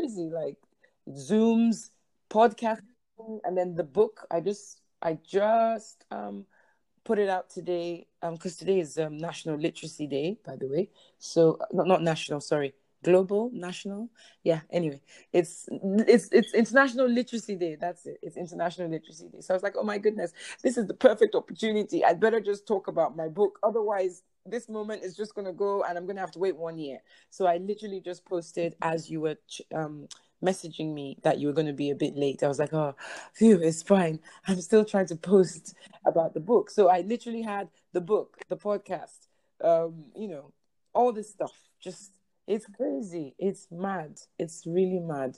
crazy. Like Zooms, podcasting, and then the book. I just I just um put it out today um because today is um National Literacy Day, by the way. So not not national, sorry, global, national. Yeah. Anyway, it's it's it's International Literacy Day. That's it. It's International Literacy Day. So I was like, oh my goodness, this is the perfect opportunity. I'd better just talk about my book. Otherwise, this moment is just gonna go, and I'm gonna have to wait one year. So I literally just posted as you were um messaging me that you were going to be a bit late. I was like, oh, phew, it's fine. I'm still trying to post about the book. So I literally had the book, the podcast, um, you know, all this stuff. Just, it's crazy. It's mad. It's really mad.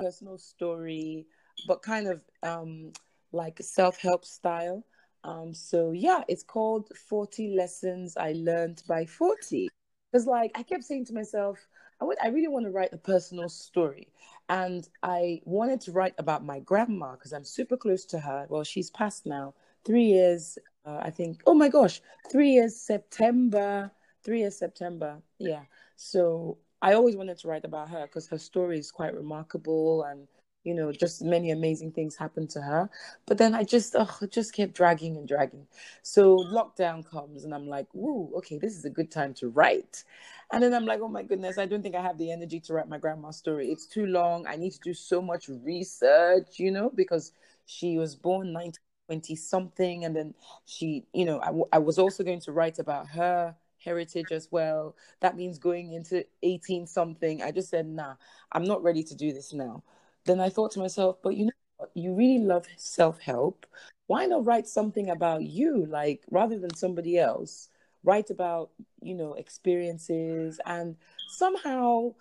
Personal story, but kind of um, like self help style. Um, so yeah, it's called 40 Lessons I Learned by 40. Because like I kept saying to myself, I, would, I really want to write a personal story. And I wanted to write about my grandma because I'm super close to her. Well, she's passed now, three years, uh, I think. Oh my gosh, three years September, three years September. Yeah. So I always wanted to write about her because her story is quite remarkable and you know just many amazing things happened to her. But then i just oh, just kept dragging and dragging. So lockdown comes and i'm like whoa okay this is a good time to write. And then i'm like oh my goodness i don't think i have the energy to write my grandma's story. It's too long. I need to do so much research you know because she was born 1920 something and then she you know I, w- I was also going to write about her heritage as well. That means going into 18 something. I just said nah i'm not ready to do this now then I thought to myself, but you know? You really love self help. Why not write something about you? Like, rather than somebody else, write about, you know, experiences and somehow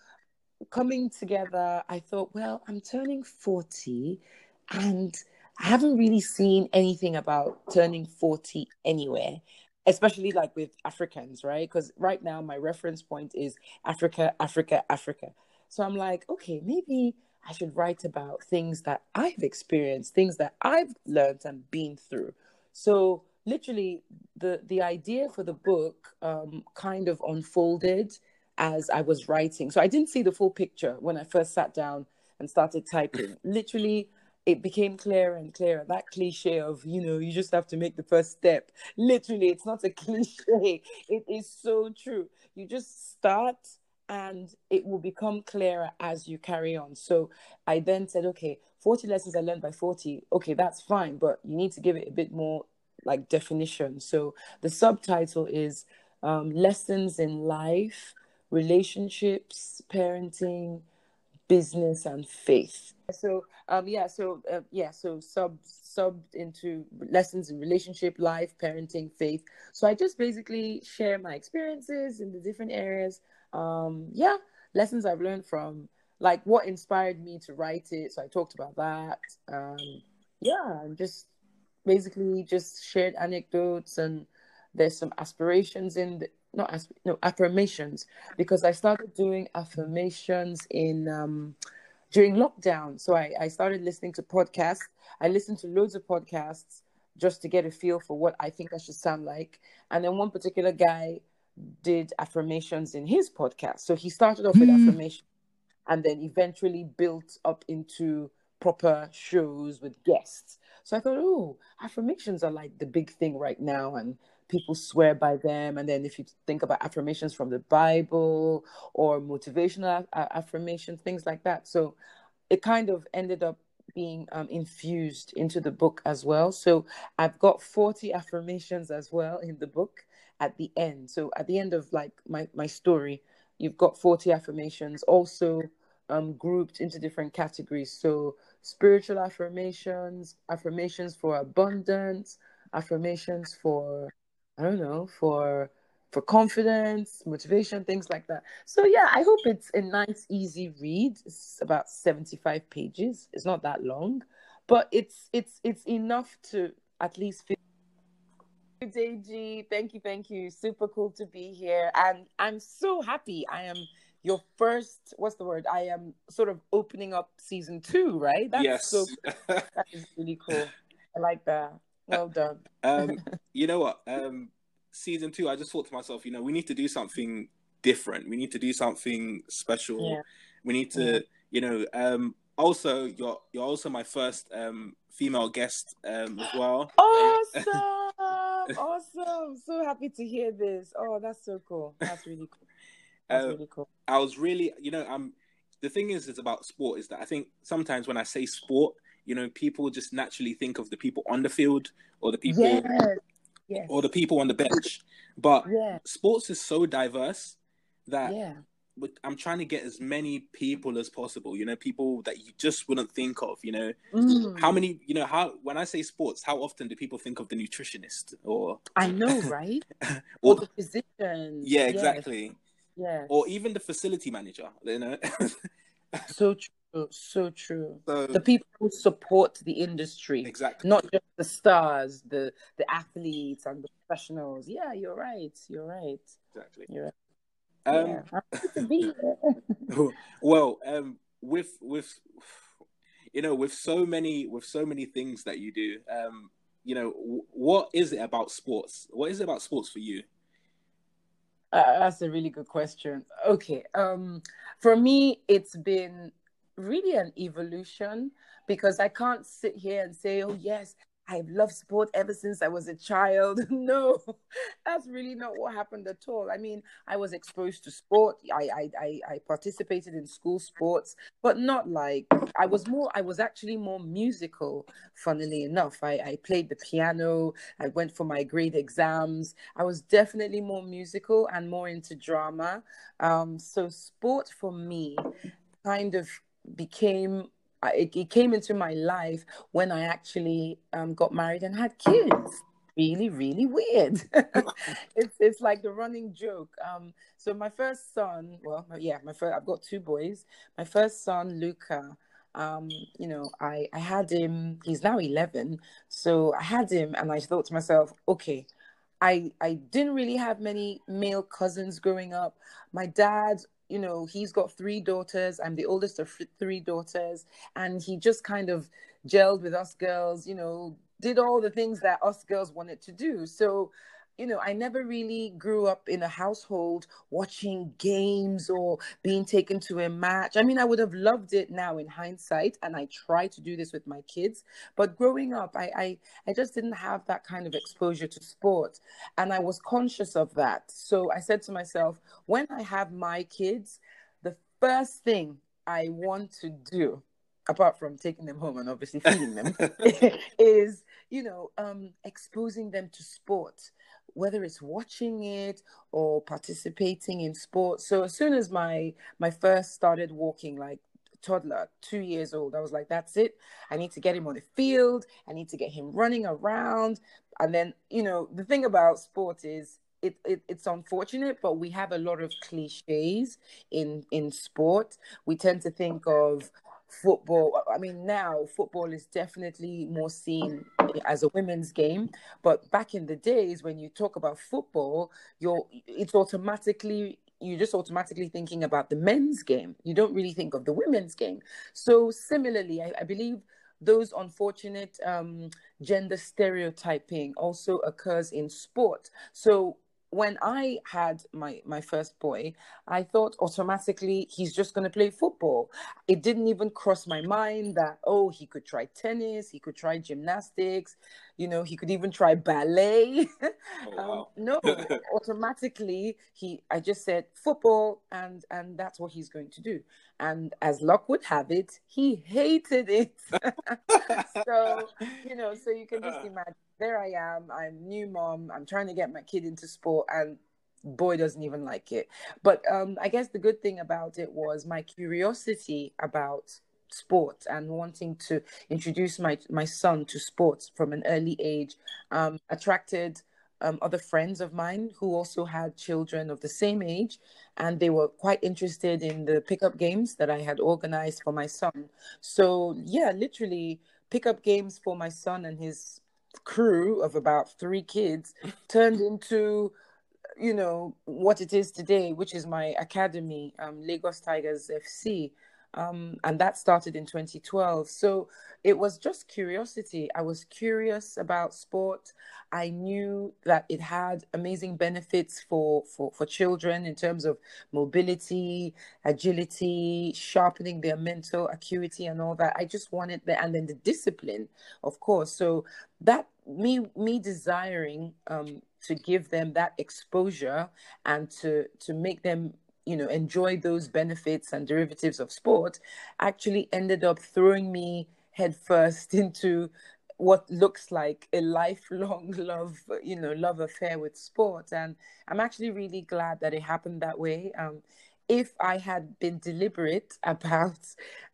coming together. I thought, well, I'm turning 40 and I haven't really seen anything about turning 40 anywhere especially like with Africans, right? Because right now my reference point is Africa, Africa, Africa. So I'm like, okay, maybe I should write about things that I've experienced, things that I've learned and been through. So literally the the idea for the book um, kind of unfolded as I was writing. So I didn't see the full picture when I first sat down and started typing. Literally, it became clearer and clearer. That cliche of, you know, you just have to make the first step. Literally, it's not a cliche. It is so true. You just start and it will become clearer as you carry on. So I then said, okay, 40 lessons I learned by 40. Okay, that's fine, but you need to give it a bit more like definition. So the subtitle is um, Lessons in Life, Relationships, Parenting, Business, and Faith. So um, yeah, so uh, yeah, so sub subbed into lessons in relationship, life, parenting, faith. So I just basically share my experiences in the different areas um yeah lessons i've learned from like what inspired me to write it. So i talked about that. Um yeah just basically just shared anecdotes and there's some aspirations in the, not as no affirmations. Because i started doing affirmations in um during lockdown. So I, I started listening to podcasts. I listened to loads of podcasts just to get a feel for what i think i should sound like. And then one particular guy did affirmations in his podcast. So he started off with mm. affirmation and then eventually built up into proper shows with guests. So I thought, oh, affirmations are like the big thing right now, and people swear by them. And then if you think about affirmations from the Bible or motivational affirmations, things like that. So it kind of ended up being um, infused into the book as well. So I've got 40 affirmations as well in the book at the end. So at the end of like my, my story, you've got 40 affirmations also um, grouped into different categories. So spiritual affirmations, affirmations for abundance, affirmations for, I don't know, for for confidence, motivation, things like that. So yeah, I hope it's a nice, easy read. It's about 75 pages. It's not that long, but it's it's it's enough to at least feel Deji. Thank you, thank you. Super cool to be here. And I'm so happy. I am your first, what's the word? I am sort of opening up season two, right? That's yes. So, that is really cool. I like that. Well done. um, you know what? Um, season two, I just thought to myself, you know, we need to do something different. We need to do something special. Yeah. We need to, yeah. you know, um, also you're you're also my first um female guest um as well. Awesome, awesome! So happy to hear this. Oh, that's so cool. That's really cool. That's Uh, really cool. I was really, you know, I'm. The thing is, is about sport is that I think sometimes when I say sport, you know, people just naturally think of the people on the field or the people Yes, yes, or the people on the bench. But yeah, sports is so diverse that yeah. I'm trying to get as many people as possible. You know, people that you just wouldn't think of. You know, Mm. how many? You know, how when I say sports, how often do people think of the nutritionist or I know, right? Or or the physician. yeah, exactly, Yeah. or even the facility manager. You know, So true. So true. so The people who support the industry, exactly. not just the stars, the the athletes and the professionals. Yeah, you're right. You're right. Exactly. You're right. Um, yeah. I'm happy to be here. well, um, with with you know, with so many with so many things that you do, um, you know, w- what is it about sports? What is it about sports for you? Uh, that's a really good question. Okay. Um, for me, it's been really an evolution because I can't sit here and say, oh, yes, I've loved sport ever since I was a child. no, that's really not what happened at all. I mean, I was exposed to sport. I, I, I, I participated in school sports, but not like I was more, I was actually more musical, funnily enough. I, I played the piano, I went for my grade exams. I was definitely more musical and more into drama. Um, so sport for me kind of became I- it, it came into my life when I actually um, got married and had kids. Really, really weird. it's it's like the running joke. Um, so my first son, well, my- yeah, my first, I've got two boys. My first son, Luca. Um, you know, I I had him. He's now eleven. So I had him, and I thought to myself, okay, I I didn't really have many male cousins growing up. My dad, you know, he's got three daughters. I'm the oldest of three daughters, and he just kind of gelled with us girls. You know, did all the things that us girls wanted to do. So, you know, I never really grew up in a household watching games or being taken to a match. I mean, I would have loved it now in hindsight, and I try to do this with my kids. But growing up, I, I I just didn't have that kind of exposure to sport. And I was conscious of that. So I said to myself, when I have my kids, the first thing I want to do, apart from taking them home and obviously feeding them, is, you know, um, exposing them to sport, whether it's watching it or participating in sports. So as soon as my my first started walking, like toddler, two years old, I was like, that's it. I need to get him on the field. I need to get him running around. And then, you know, the thing about sport is it, it it's unfortunate, but we have a lot of cliches in in sport. We tend to think of football. I mean, now football is definitely more seen as a women's game, but back in the days when you talk about football, you're it's automatically you're just automatically thinking about the men's game. You don't really think of the women's game. So similarly, I, I believe those unfortunate um, gender stereotyping also occurs in sport. So when I had my my first boy, I thought automatically he's just going to play football. It didn't even cross my mind that oh he could try tennis, he could try gymnastics, you know he could even try ballet. Oh, um, no, automatically he I just said football and and that's what he's going to do. And as luck would have it, he hated it. so you know, so you can just imagine. There I am. I'm new mom. I'm trying to get my kid into sport, and boy doesn't even like it. But um, I guess the good thing about it was my curiosity about sport and wanting to introduce my my son to sports from an early age um, attracted um, other friends of mine who also had children of the same age, and they were quite interested in the pickup games that I had organized for my son. So yeah, literally pickup games for my son and his crew of about three kids turned into you know what it is today which is my academy um, lagos tigers fc um, and that started in 2012. So it was just curiosity. I was curious about sport. I knew that it had amazing benefits for, for, for children in terms of mobility, agility, sharpening their mental acuity, and all that. I just wanted that, and then the discipline, of course. So that me me desiring um, to give them that exposure and to to make them you know enjoy those benefits and derivatives of sport actually ended up throwing me headfirst into what looks like a lifelong love you know love affair with sport. And i'm actually really glad that it happened that way. Um, if i had been deliberate about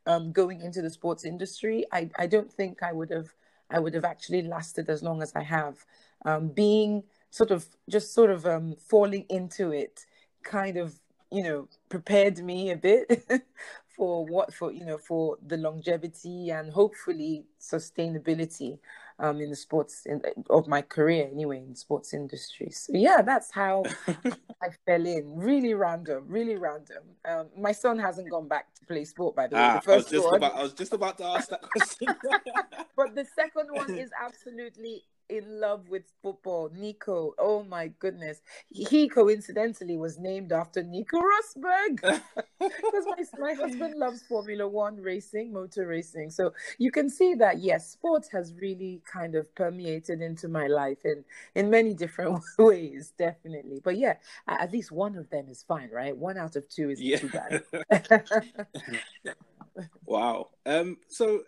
um, going into the sports industry I, I don't think i would have i would have actually lasted as long as i have. Um, being sort of just sort of um, falling into it kind of you know prepared me a bit for what for you know for the longevity and hopefully sustainability um in the sports in, of my career anyway in sports industry. So yeah that's how i fell in. Really random really random. Um my son hasn't gone back to play sport by the way Ah, the I was first just one. about I was just about to ask that question. but the second one is absolutely in love with football. Nico, oh my goodness. He coincidentally was named after Nico Rosberg because my, my husband loves Formula One racing, motor racing. So you can see that, yes, sports has really kind of permeated into my life in, in many different ways, definitely. But yeah, at least one of them is fine, right? One out of two is yeah. too bad. wow. Um. So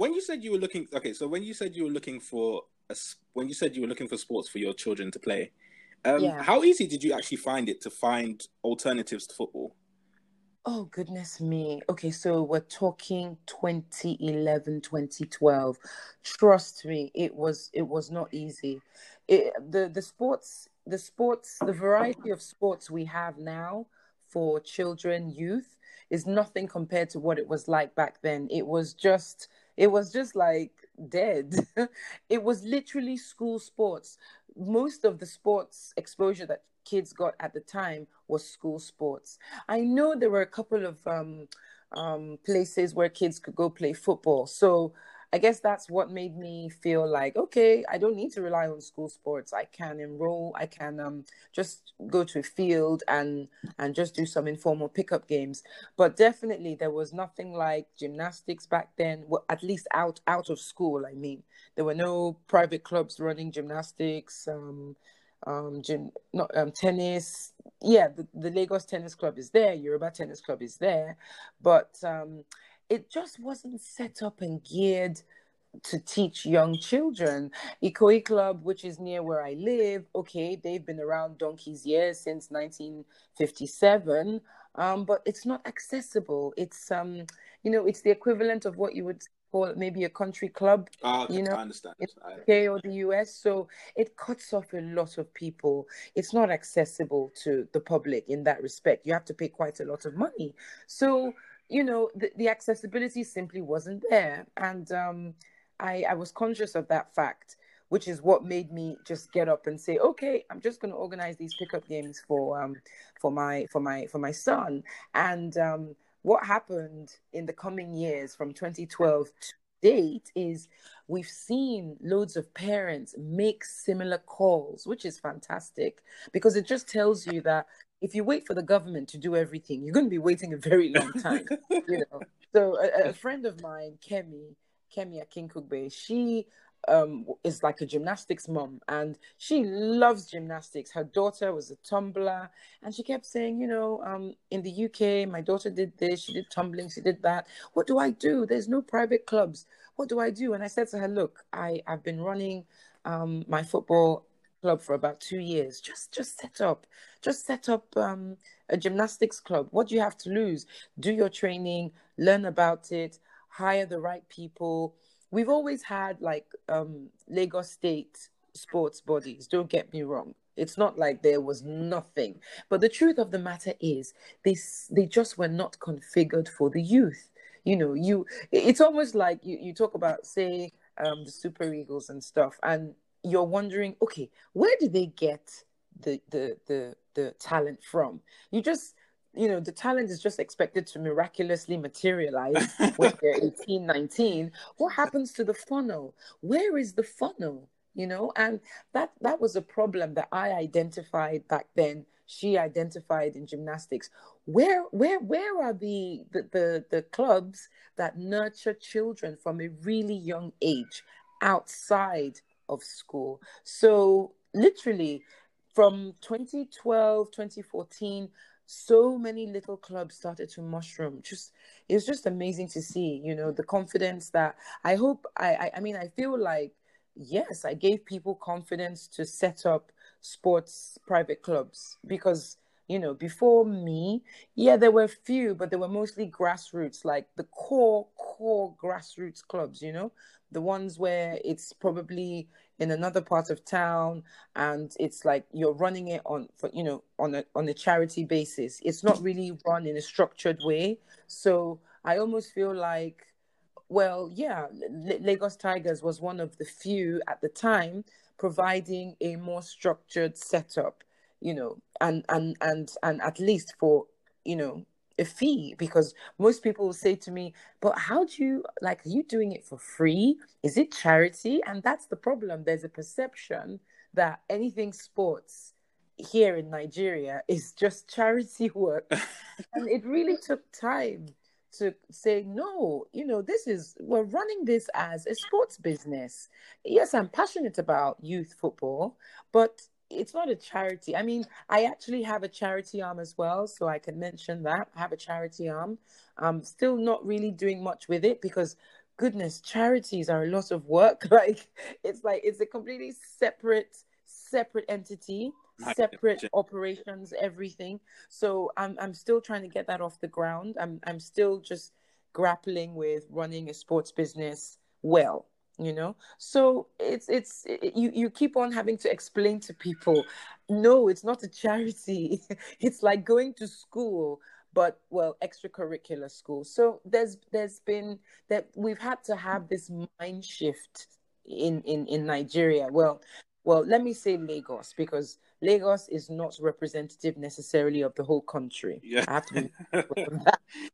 when you said you were looking, okay, so when you said you were looking for a, when you said you were looking for sports for your children to play, um, Yeah. how easy did you actually find it to find alternatives to football? Oh, goodness me. Okay, so we're talking 2011, 2012. Trust me, it was it was not easy. It, the the sports the sports the variety of sports we have now for children, youth is nothing compared to what it was like back then. It was just it was just like dead. it was literally school sports. Most of the sports exposure that kids got at the time was school sports. I know there were a couple of um, um, places where kids could go play football. So I guess that's what made me feel like, okay, I don't need to rely on school sports. I can enroll, I can um, just go to a field and and just do some informal pickup games. But definitely there was nothing like gymnastics back then, well, at least out out of school, I mean. There were no private clubs running gymnastics, um, um, gym, not um, tennis. Yeah, the, the Lagos Tennis Club is there. Yoruba Tennis Club is there, but um, it just wasn't set up and geared to teach young children. Ikoyi Club, which is near where I live, okay, they've been around donkey's years since 1957, um, but it's not accessible. It's um, you know, it's the equivalent of what you would call maybe a country club Ah, you know, I understand. in the UK or the US. So it cuts off a lot of people. It's not accessible to the public in that respect. You have to pay quite a lot of money. So, you know, the, the accessibility simply wasn't there. And um, I, I was conscious of that fact, which is what made me just get up and say, okay, I'm just going to organize these pickup games for um, for my for my for my son. And um, what happened in the coming years from 2012 to date is we've seen loads of parents make similar calls, which is fantastic because it just tells you that if you wait for the government to do everything, you're going to be waiting a very long time. you know. So a, a friend of mine, Kemi, Kemi Akinkugbe, she um is like a gymnastics mom and she loves gymnastics her daughter was a tumbler and she kept saying you know um in the uk my daughter did this she did tumbling she did that what do i do there's no private clubs what do i do and i said to her look i i've been running um my football club for about two years. Just just set up just set up um a gymnastics club. What do you have to lose? Do your training learn about it hire the right people. We've always had like um lagos state sports bodies don't get me wrong. It's not like there was nothing. But the truth of the matter is they they just were not configured for the youth. You know you it's almost like you, you talk about say um the super eagles and stuff and you're wondering okay where do they get the the the the talent from? You just you know the talent is just expected to miraculously materialize when they're 18 19 what happens to the funnel? Where is the funnel? You know and that that was a problem that i identified back then. She identified in gymnastics. Where where where are the the the, the clubs that nurture children from a really young age outside of school. So literally from 2012 2014 so many little clubs started to mushroom. Just it was just amazing to see you know the confidence that i hope i i, I mean i feel like yes i gave people confidence to set up sports private clubs because you know before me yeah there were few but they were mostly grassroots like the core core grassroots clubs you know the ones where it's probably in another part of town and it's like you're running it on for you know on a on a charity basis. It's not really run in a structured way. So i almost feel like well yeah L- lagos tigers was one of the few at the time providing a more structured setup you know and and and and at least for you know a fee because most people will say to me, but how do you like, are you doing it for free? Is it charity? And that's the problem. There's a perception that anything sports here in Nigeria is just charity work. and it really took time to say no you know this is we're running this as a sports business yes i'm passionate about youth football but it's not a charity. I mean, I actually have a charity arm as well, so I can mention that. I have a charity arm. I'm still not really doing much with it because goodness, charities are a lot of work. Like it's like it's a completely separate separate entity, separate operations, everything. So I'm I'm still trying to get that off the ground. I'm I'm still just grappling with running a sports business well you know? So it's it's it, you you keep on having to explain to people no it's not a charity. It's like going to school but well extracurricular school. So there's there's been that we've had to have this mind shift in in in Nigeria. Well well let me say Lagos because Lagos is not representative necessarily of the whole country. Yeah. I have to be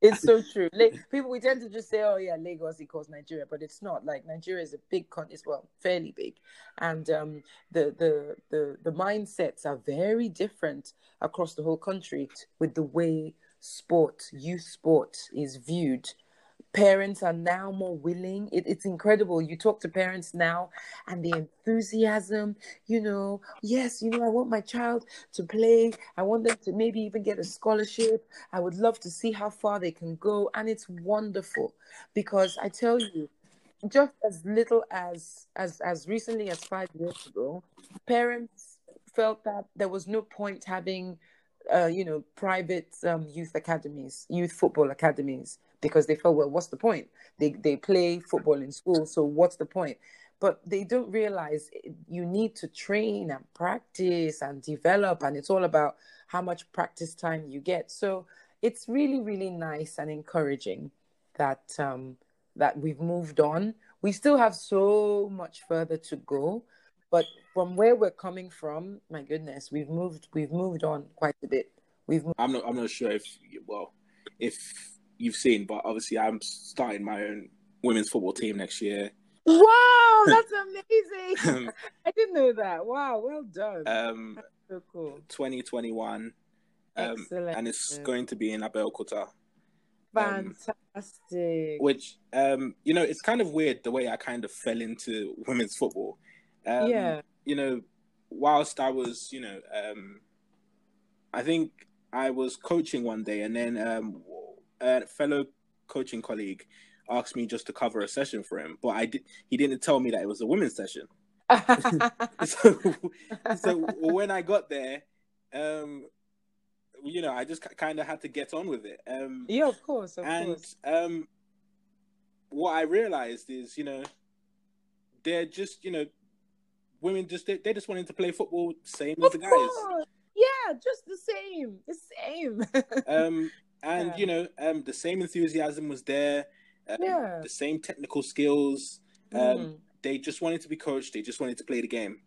it's so true. people we tend to just say, Oh yeah, Lagos equals Nigeria, but it's not. Like Nigeria is a big country as well, fairly big. And um the, the the the mindsets are very different across the whole country with the way sport, youth sport is viewed parents are now more willing. It, it's incredible. You talk to parents now and the enthusiasm, you know, yes, you know, I want my child to play. I want them to maybe even get a scholarship. I would love to see how far they can go. And it's wonderful because I tell you, just as little as as as recently as five years ago, parents felt that there was no point having uh, you know, private um, youth academies, youth football academies because they felt, well, what's the point? They they play football in school, so what's the point? But they don't realize you need to train and practice and develop, and it's all about how much practice time you get. So it's really really nice and encouraging that um, that we've moved on. We still have so much further to go, but from where we're coming from, my goodness, we've moved we've moved on quite a bit. We've moved- I'm not I'm not sure if well if you've seen, but obviously I'm starting my own women's football team next year. Wow, that's amazing! I didn't know that. Wow, well done. Um, so cool. 2021. Um, Excellent. and it's going to be in Abeokuta. Fantastic. Um, which, um, you know, it's kind of weird the way I kind of fell into women's football. Um, yeah. You know, whilst I was, you know, um, I think I was coaching one day, and then um, a fellow coaching colleague asked me just to cover a session for him, but I did. He didn't tell me that it was a women's session. so, so when I got there, um, you know, I just kind of had to get on with it. Um, yeah, of course, of and course. um, what I realized is, you know, they're just, you know, women just they, they just wanted to play football same as of the guys. Course. Yeah, just the same, the same. um, and Yeah. you know, um, the same enthusiasm was there. Um, Yeah. The same technical skills. Um, Mm. They just wanted to be coached. They just wanted to play the game.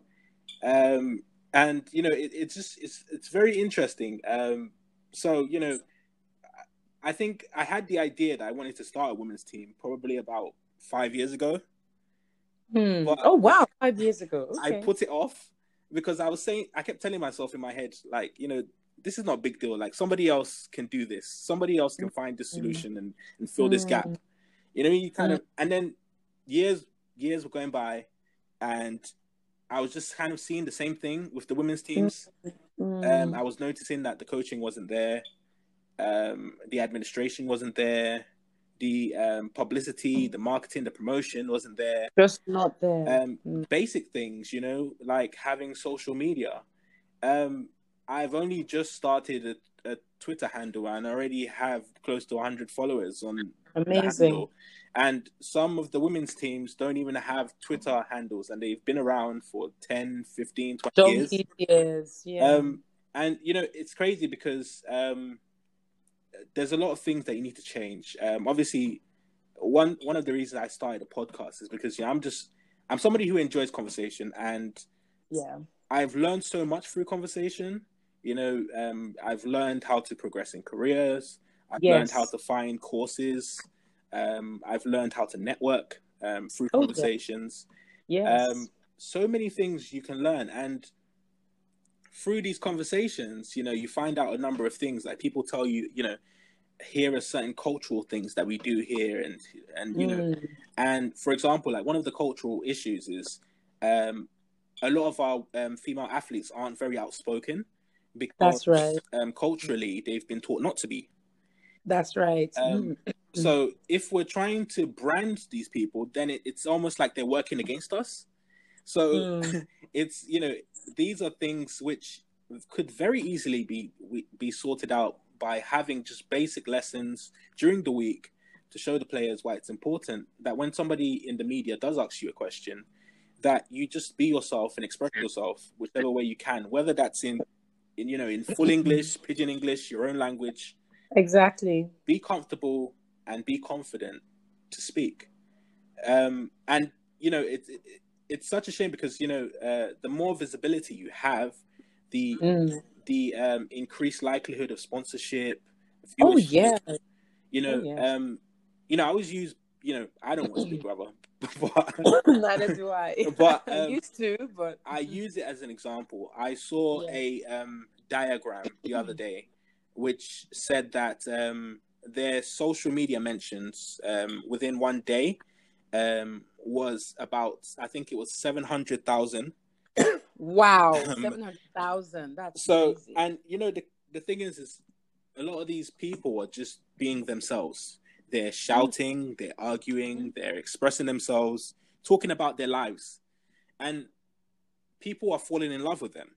Um, and you know, it, it's just it's it's very interesting. Um, so you know, I think I had the idea that I wanted to start a women's team probably about five years ago. Hmm. oh wow, five years ago. Okay. I put it off because I was saying I kept telling myself in my head, like, you know, this is not a big deal. Like somebody else can do this. Somebody else can find the solution and, and fill this gap. You know, you kind of and then years years were going by and I was just kind of seeing the same thing with the women's teams. Um, I was noticing that the coaching wasn't there, um, the administration wasn't there, the um, publicity, the marketing, the promotion wasn't there. Just not there. Um, mm. Basic things, you know, like having social media. Um, I've only just started a, a, Twitter handle and I already have close to 100 followers on Amazing. And some of the women's teams don't even have Twitter handles and they've been around for 10, 15, 20 years. years. Yeah. Um, and, you know, it's crazy because um, there's a lot of things that you need to change. Um, obviously, one one of the reasons I started a podcast is because you know I'm just I'm somebody who enjoys conversation, and yeah, I've learned so much through conversation. You know, um, I've learned how to progress in careers. I've yes. learned how to find courses. Um, I've learned how to network um, through conversations. Yes. Um, so many things you can learn, and through these conversations, you know, you find out a number of things. Like people tell you, you know, here are certain cultural things that we do here, and and you mm. know, and for example, like one of the cultural issues is um, a lot of our um, female athletes aren't very outspoken because That's right. um, culturally they've been taught not to be. That's right. Um, mm. so if we're trying to brand these people, then it, it's almost like they're working against us. So mm. it's you know these are things which could very easily be be sorted out by having just basic lessons during the week to show the players why it's important that when somebody in the media does ask you a question that you just be yourself and express yourself whichever way you can whether that's in, in you know in full english pidgin english your own language exactly be comfortable and be confident to speak um and you know it, it it's such a shame because you know uh, the more visibility you have, the mm. the um, increased likelihood of sponsorship. Oh yeah, you know, oh, yeah. um, you know, I always use you know I don't watch Big Brother, but neither do I. But um, I used to, but I use it as an example. I saw yeah. a um, diagram the other day, which said that um, their social media mentions um, within one day um, was about I think it was seven hundred thousand. wow, um, seven hundred thousand. That's so. Crazy. And you know the the thing is, is a lot of these people are just being themselves. They're shouting, they're arguing, they're expressing themselves, talking about their lives, and people are falling in love with them.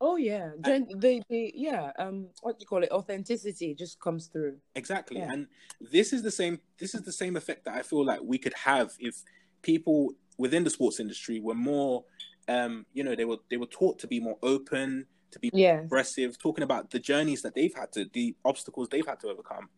Oh yeah, they, they yeah um what do you call it authenticity just comes through. Exactly, yeah. and this is the same. This is the same effect that I feel like we could have if people within the sports industry were more, um, you know, they were they were taught to be more open, to be yeah. aggressive, talking about the journeys that they've had to, the obstacles they've had to overcome.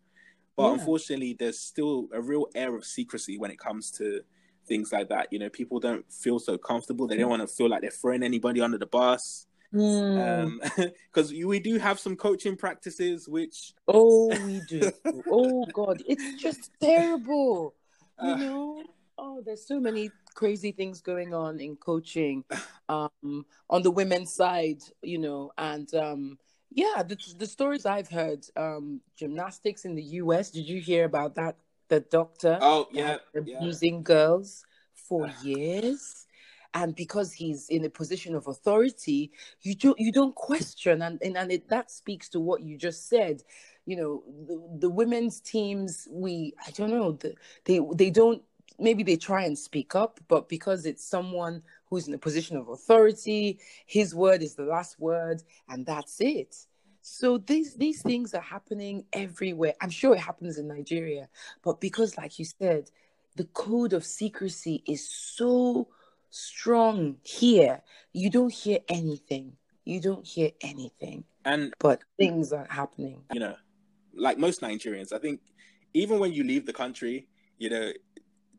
But yeah. unfortunately, there's still a real air of secrecy when it comes to things like that. You know, people don't feel so comfortable. They don't want to feel like they're throwing anybody under the bus because mm. um, we do have some coaching practices which oh we do oh god it's just terrible you uh, know oh there's so many crazy things going on in coaching um on the women's side you know and um yeah the, the stories i've heard um gymnastics in the us did you hear about that? The doctor oh yeah abusing yeah. girls for years? And because he's in a position of authority you don't you don't question and and, and it, that speaks to what you just said. You know the, the women's teams we i don't know the, they they don't maybe they try and speak up but because it's someone who's in a position of authority his word is the last word and that's it so these these things are happening everywhere i'm sure it happens in nigeria but because like you said the code of secrecy is so strong here. You don't hear anything. You don't hear anything. And but things are happening. You know, like most Nigerians, I think even when you leave the country, you know,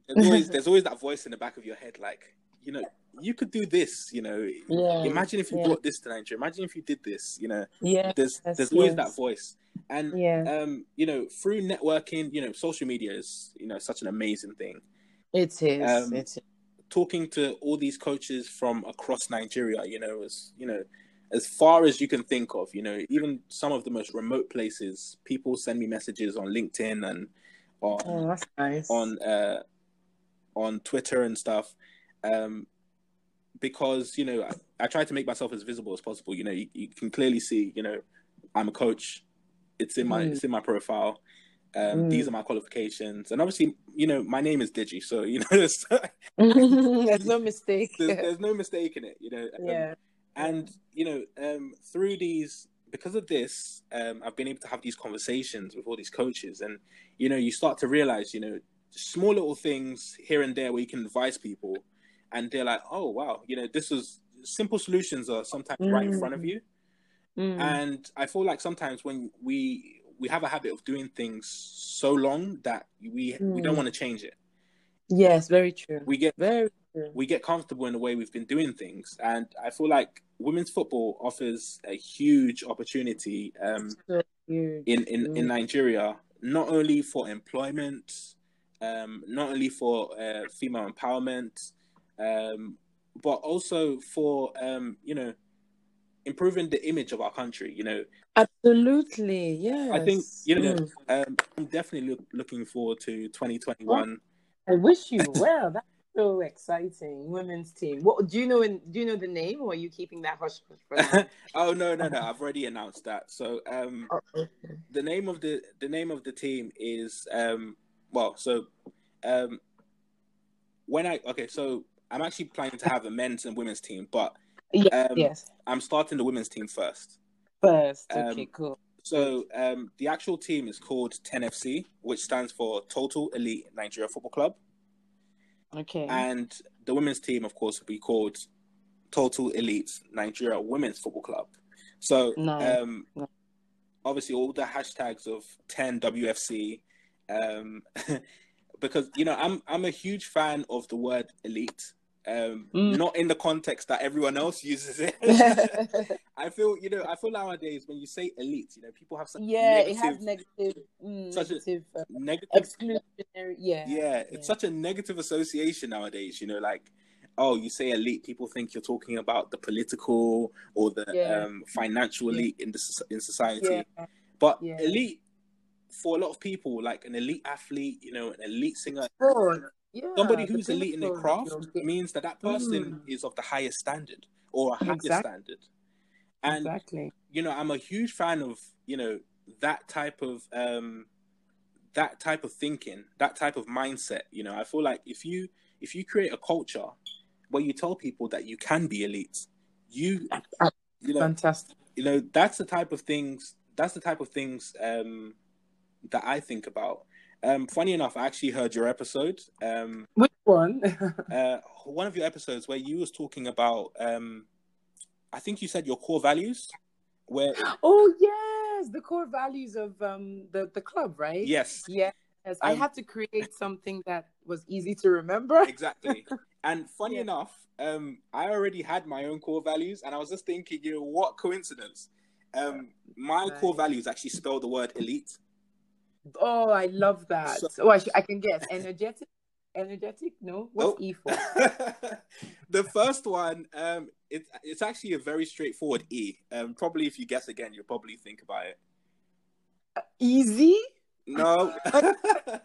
there's always, there's always that voice in the back of your head, like, you know, you could do this. You know, Yeah. imagine if you yeah. brought this to Nigeria. Imagine if you did this. You know, Yeah. there's there's always yes. that voice, and Yeah. um, you know, through networking, you know, social media is you know such an amazing thing. It is. Um, it is. Talking to all these coaches from across Nigeria, you know, as you know, as far as you can think of, you know, even some of the most remote places, people send me messages on LinkedIn and on Oh, that's nice. on uh, on Twitter and stuff, um, because you know I, I try to make myself as visible as possible. You know, you, you can clearly see, you know, I'm a coach. It's in my Mm. it's in my profile. Um, Mm. These are my qualifications, and obviously, you know, my name is Deji, so you know, there's, There's no mistake. there's, there's no mistake in it. You know, Um, yeah. and you know um, through these because of this um, i've been able to have these conversations with all these coaches and you know you start to realize you know small little things here and there where you can advise people and they're like oh wow you know this is simple solutions are sometimes right in front of Mm. you Mm. and i feel like sometimes when we we have a habit of doing things so long that we we don't Mm. want to change it yes, very true. we get very true. we get comfortable in the way we've been doing things and i feel like women's football offers a huge opportunity um, So huge. in, in, in Mm. nigeria not only for employment um, not only for uh, female empowerment um, but also for um, you know improving the image of our country you know Absolutely. yeah. i think you know Mm. um, i'm definitely look, looking forward to 2021 I wish you well. That's so exciting. Women's team. What do you know? In, do you know the name, or are you keeping that hush hush oh no no no i've already announced that so um Oh, okay. the name of the the name of the team is um well so um when i okay so i'm actually planning to have a men's and women's team but Yes. um yes. i'm starting the women's team first First. um, Okay. cool. so um the actual team is called 10fc which stands for total elite nigeria football club Okay. and the women's team of course will be called total elite nigeria women's football club so Nice. um Nice. obviously all the hashtags of 10 wfc um because you know i'm i'm a huge fan of the word elite um Mm. not in the context that everyone else uses it i feel you know i feel nowadays when you say elite you know people have such yeah, negative, it has negative, mm, Such a- negative, uh, negative exclusionary. Yeah. yeah, it's such a negative association nowadays. You know, like, oh, you say elite, people think you're talking about the political or the Yeah. um, financial Yeah. elite in the in society. Yeah. But Yeah. elite, for a lot of people, like an elite athlete, you know, an elite singer, Good. Yeah. somebody who's elite in their craft means that that person Mm. is of the highest standard or a higher Exact- standard. And exactly. you know, I'm a huge fan of you know that type of um, that type of thinking, that type of mindset. You know, I feel like if you if you create a culture where you tell people that you can be elite, you you know Fantastic. you know that's the type of things that's the type of things um, that I think about. Um, funny enough, I actually heard your episode, um, Which one? uh, one of your episodes where you was talking about. Um, I think you said your core values, where oh yes, the core values of um the the club, right? yes, Yes. I Um, had to create something that was easy to remember. exactly. And funny Yeah. enough, um, I already had my own core values, and I was just thinking, you know, what coincidence? Um, my core values actually spell the word elite. Oh, I love that. So- oh, I, sh- I can guess. Energetic? Energetic? No. What's Oh. E for? the first one, um, it's it's actually a very straightforward E. Um, probably if you guess again, you'll probably think about it. Easy? No. um,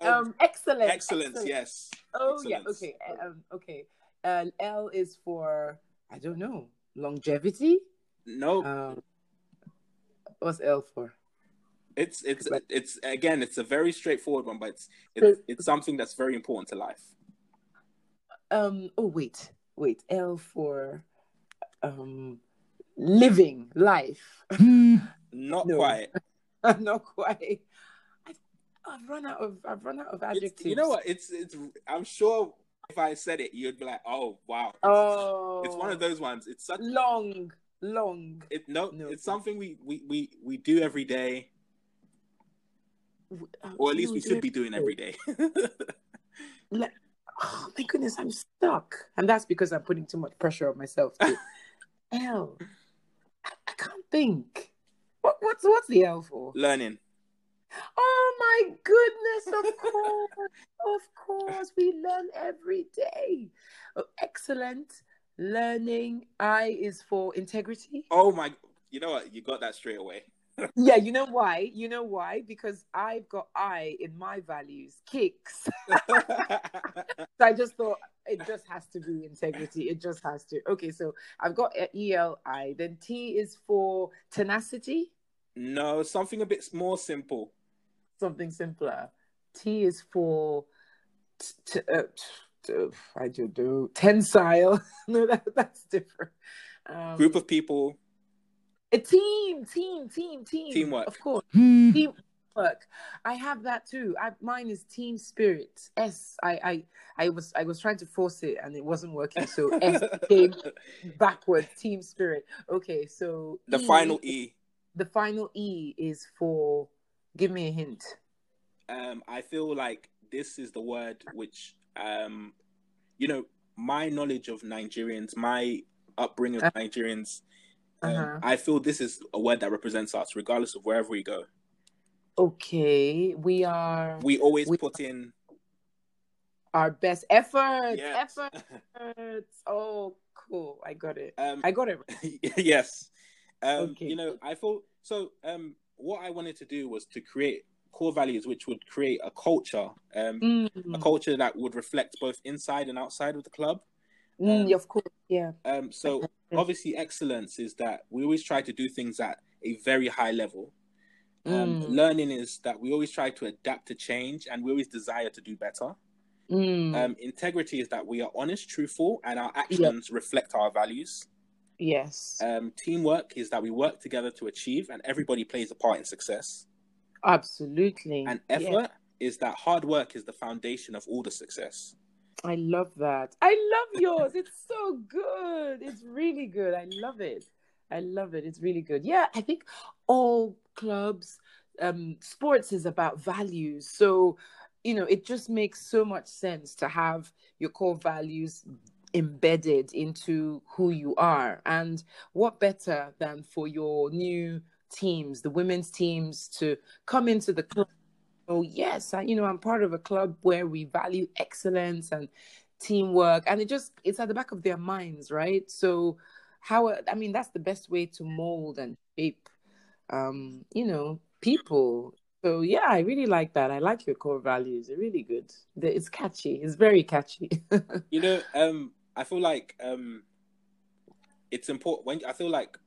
Um, excellent. excellence, yes. Oh, yeah. Okay. Um, okay. Uh, L is for, I don't know, longevity? No, Um, what's L for? It's it's it's again, it's a very straightforward one, but it's So- it's, it's something that's very important to life. Um, oh, wait. Wait. L for um, living life. Not No. quite. Not quite. I've run out of I've run out of It's, adjectives. you know what? It's it's. I'm sure if I said it, you'd be like, "Oh, wow." Oh, It's one of those ones. It's such. long, long. It no, No. it's something we, we we we do every day, Uh, or at least we should be doing every day. Le- oh my goodness, I'm stuck. And that's because I'm putting too much pressure on myself. L. I, I can't think. What, what's what's the L for? Learning. Oh my goodness, of course. of course. We learn every day. Oh, excellent. Learning. I is for integrity. Oh my you know what? You got that straight away. Yeah, you know why? You know why? Because I've got I in my values, kicks. so I just thought it just has to be integrity. It just has to. Okay, so I've got E L I. Then T is for tenacity. No, something a bit more simple. Something simpler. T is for t- t- uh, t- I do do tensile. no, that, that's different. Um, Group of people. A team, team, team, team. Teamwork. Of course. Teamwork. I have that too. I, mine is team spirit. S. I, I, I was, I was trying to force it and it wasn't working. So S came backwards. Team spirit. Okay, so The E- final E. The final E is for. Give me a hint. Um, I feel like this is the word which, um, you know, my knowledge of Nigerians, my upbringing of Nigerians, um, Uh-huh. I feel this is a word that represents us, regardless of wherever we go. Okay, we are We always We- put in our best efforts. Yes. Efforts. Oh, cool. I got it. um, I got it. yes. Um, Okay. You know, I thought so. Um, what I wanted to do was to create core values, which would create a culture, um, a Mm, culture that would reflect both inside and outside of the club. mm, um, of course. Yeah. Um, so obviously, excellence is that we always try to do things at a very high level. Um, Mm. Learning is that we always try to adapt to change, and we always desire to do better. Mm, Um, integrity is that we are honest, truthful, and our actions reflect our values. yes. Um, teamwork is that we work together to achieve, and everybody plays a part in success. Absolutely. And Yeah. effort is that hard work is the foundation of all the success. I love that. I love yours. it's so good. It's really good. I love it. I love it. It's really good. Yeah, I think all clubs, um, sports is about values. So, you know, it just makes so much sense to have your core values embedded into who you are. And what better than for your new teams, the women's teams, to come into the club? Oh, yes, I, you know, I'm part of a club where we value excellence and teamwork, and it just it's at the back of their minds, right? So, how I mean, that's the best way to mold and shape, um, you know, people. So yeah, I really like that. I like your core values. They're really good. It's catchy. It's very catchy. You know, um, I feel like um, it's important when I feel like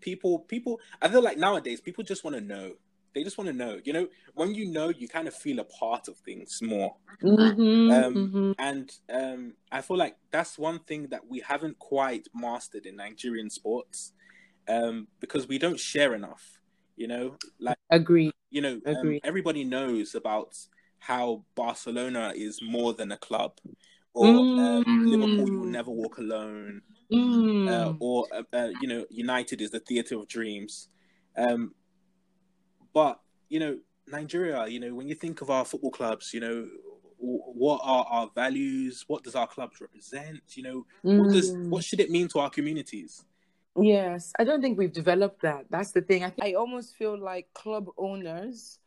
people, people, I feel like nowadays people just want to know. They just want to know. You know, when you know, you kind of feel a part of things more. Mhm, Um, mhm. And um, I feel like that's one thing that we haven't quite mastered in Nigerian sports um, because we don't share enough. You know, like Agree. you know, um, everybody knows about how Barcelona is more than a club, or um, Mm. Liverpool, you will never walk alone, Mm. uh, or uh, uh, you know, United is the theatre of dreams. Um, but you know, Nigeria, you know, when you think of our football clubs, you know, w- what are our values? What does our clubs represent? You know, what does Mm. what should it mean to our communities? Yes, I don't think we've developed that. That's the thing. I, I almost feel like club owners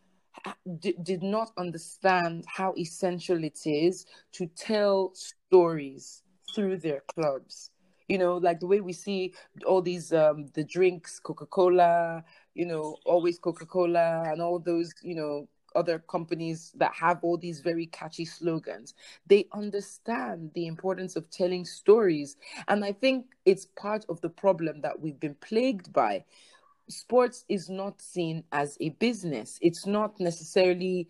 d- did not understand how essential it is to tell stories through their clubs. You know, like the way we see all these um the drinks, Coca-Cola, you know, always Coca-Cola and all those, you know, other companies that have all these very catchy slogans. They understand the importance of telling stories and I think it's part of the problem that we've been plagued by. Sports is not seen as a business, it's not necessarily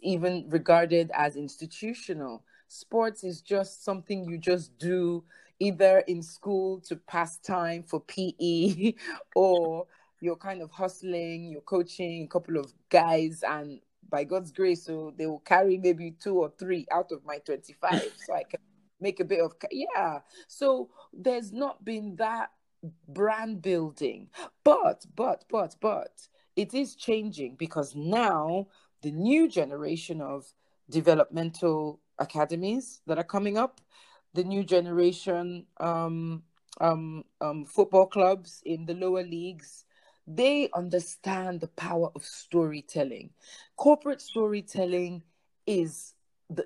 even regarded as institutional. Sports is just something you just do either in school to pass time for PE or you're kind of hustling, you're coaching a couple of guys, and by God's grace, so they will carry maybe two or three out of my 25 so I can make a bit of yeah. So there's not been that brand building. But but but but it is changing because now the new generation of developmental academies that are coming up, the new generation um, um, um, football clubs in the lower leagues, they understand the power of storytelling. Corporate storytelling is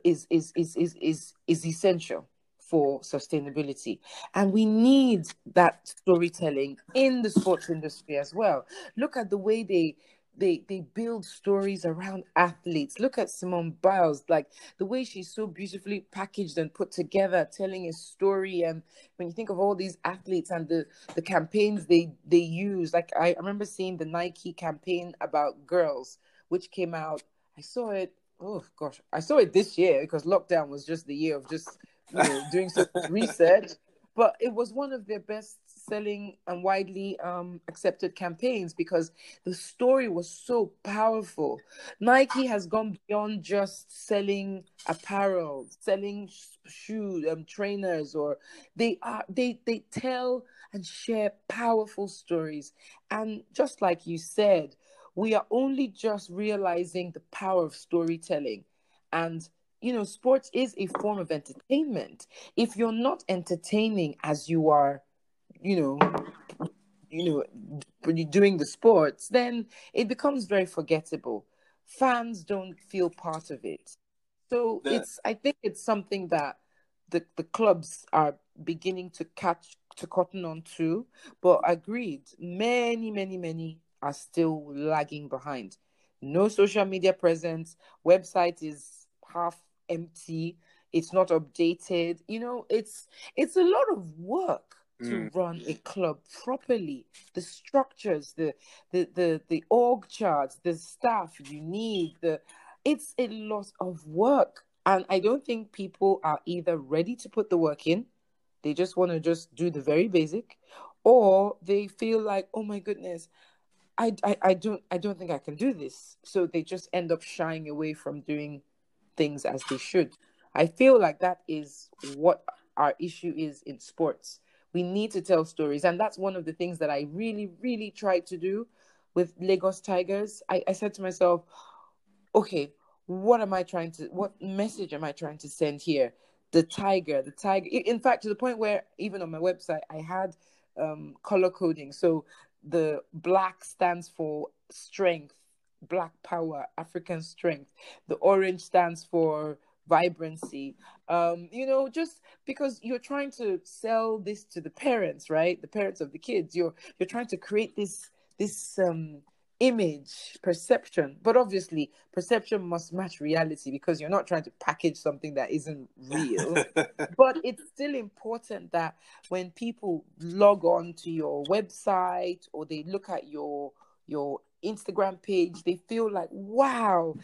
is is is is is, is essential for sustainability. And we need that storytelling in the sports industry as well. Look at the way they they they build stories around athletes. Look at Simone Biles, like the way she's so beautifully packaged and put together, telling a story. And when you think of all these athletes and the the campaigns they they use, like I, I remember seeing the Nike campaign about girls, which came out. I saw it. Oh gosh, I saw it this year because lockdown was just the year of just you know, doing some research. But it was one of their best selling and widely um, accepted campaigns because the story was so powerful. Nike has gone beyond just selling apparel, selling shoes, um, trainers, or they are they they tell and share powerful stories. And just like you said, we are only just realizing the power of storytelling and you know, sports is a form of entertainment. If you're not entertaining as you are, you know, you know, when you're doing the sports, then it becomes very forgettable. Fans don't feel part of it. So it's I think it's something that the, the clubs are beginning to catch to cotton on to. But agreed, many, many, many are still lagging behind. No social media presence, website is half empty it's not updated you know it's it's a lot of work to mm. run a club properly the structures the the the the org charts the staff you need the it's a lot of work and i don't think people are either ready to put the work in they just want to just do the very basic or they feel like oh my goodness I, I, I don't I don't think I can do this. So they just end up shying away from doing things as they should. I feel like that is what our issue is in sports. We need to tell stories. And that's one of the things that I really, really tried to do with Lagos Tigers. I, I said to myself, okay, what am I trying to, what message am I trying to send here? The tiger, the tiger. In fact, to the point where even on my website, I had um, color coding. So the black stands for strength black power, African strength. The orange stands for vibrancy. Um, you know, just because you're trying to sell this to the parents, right? The parents of the kids. You're you're trying to create this this um image perception but obviously perception must match reality because you're not trying to package something that isn't real but it's still important that when people log on to your website or they look at your your Instagram page, they feel like, wow,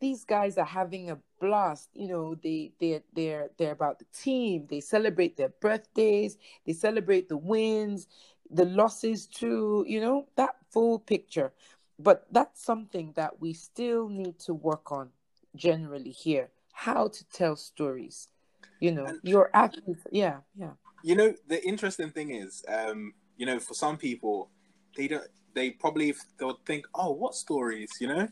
these guys are having a blast. You know, they they they're they're about the team. They celebrate their birthdays. They celebrate the wins, the losses too. You know that full picture. But that's something that we still need to work on generally here. How to tell stories. You know, and, your actions. Yeah, yeah. You know, the interesting thing is, um, you know, for some people, they don't they probably they'll think, oh, what stories, you know?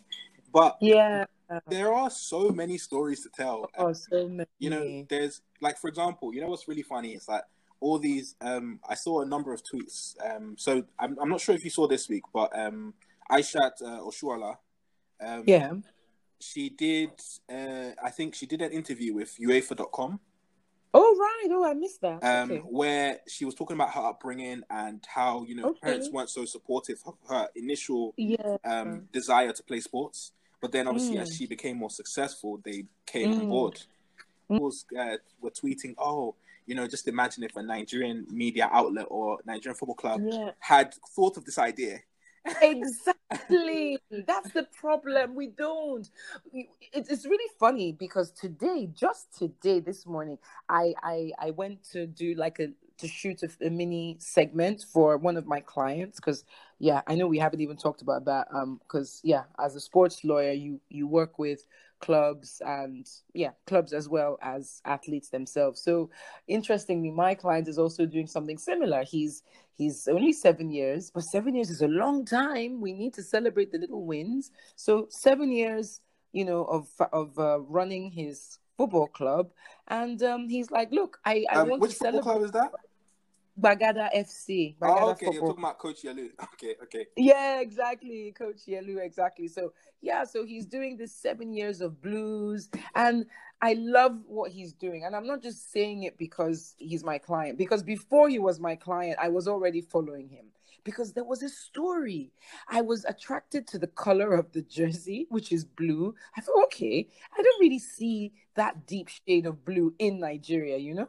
But yeah, there are so many stories to tell. Oh, so many. You know, there's like for example, you know what's really funny is that all these. Um, I saw a number of tweets. Um, so I'm I'm not sure if you saw this week, but um, Aishat uh, Oshoala. Um, yeah. She did. Uh, I think she did an interview with UEFA.com. Oh right, oh I missed that. Um, okay. where she was talking about her upbringing and how you know okay. parents weren't so supportive of her initial yeah. um, desire to play sports, but then obviously mm. as she became more successful, they came mm. on board. Mm. Was uh, were tweeting, oh, you know, just imagine if a Nigerian media outlet or Nigerian football club yeah. had thought of this idea exactly. That's the problem. We don't. It's really funny because today just today this morning i i i went to do like a to shoot a, a mini segment for one of my clients because yeah i know we haven't even talked about that um because yeah as a sports lawyer you you work with clubs and yeah clubs as well as athletes themselves. So interestingly my client is also doing something similar. He's he's only seven years but seven years is a long time. We need to celebrate the little wins. So seven years you know of of uh, running his Football Club, and um, he's like, "Look, I, I Um, want which to football celebrate club is that? Bagada FC." Bagada Oh, okay. You're talking about Coach Yalu. Okay, okay. yeah, exactly, Coach Yelu, exactly. So yeah, so he's doing this seven years of blues, and I love what he's doing. And I'm not just saying it because he's my client, because before he was my client, I was already following him because there was a story. I was attracted to the color of the jersey, which is blue. I thought, okay, I don't really see that deep shade of blue in Nigeria, you know?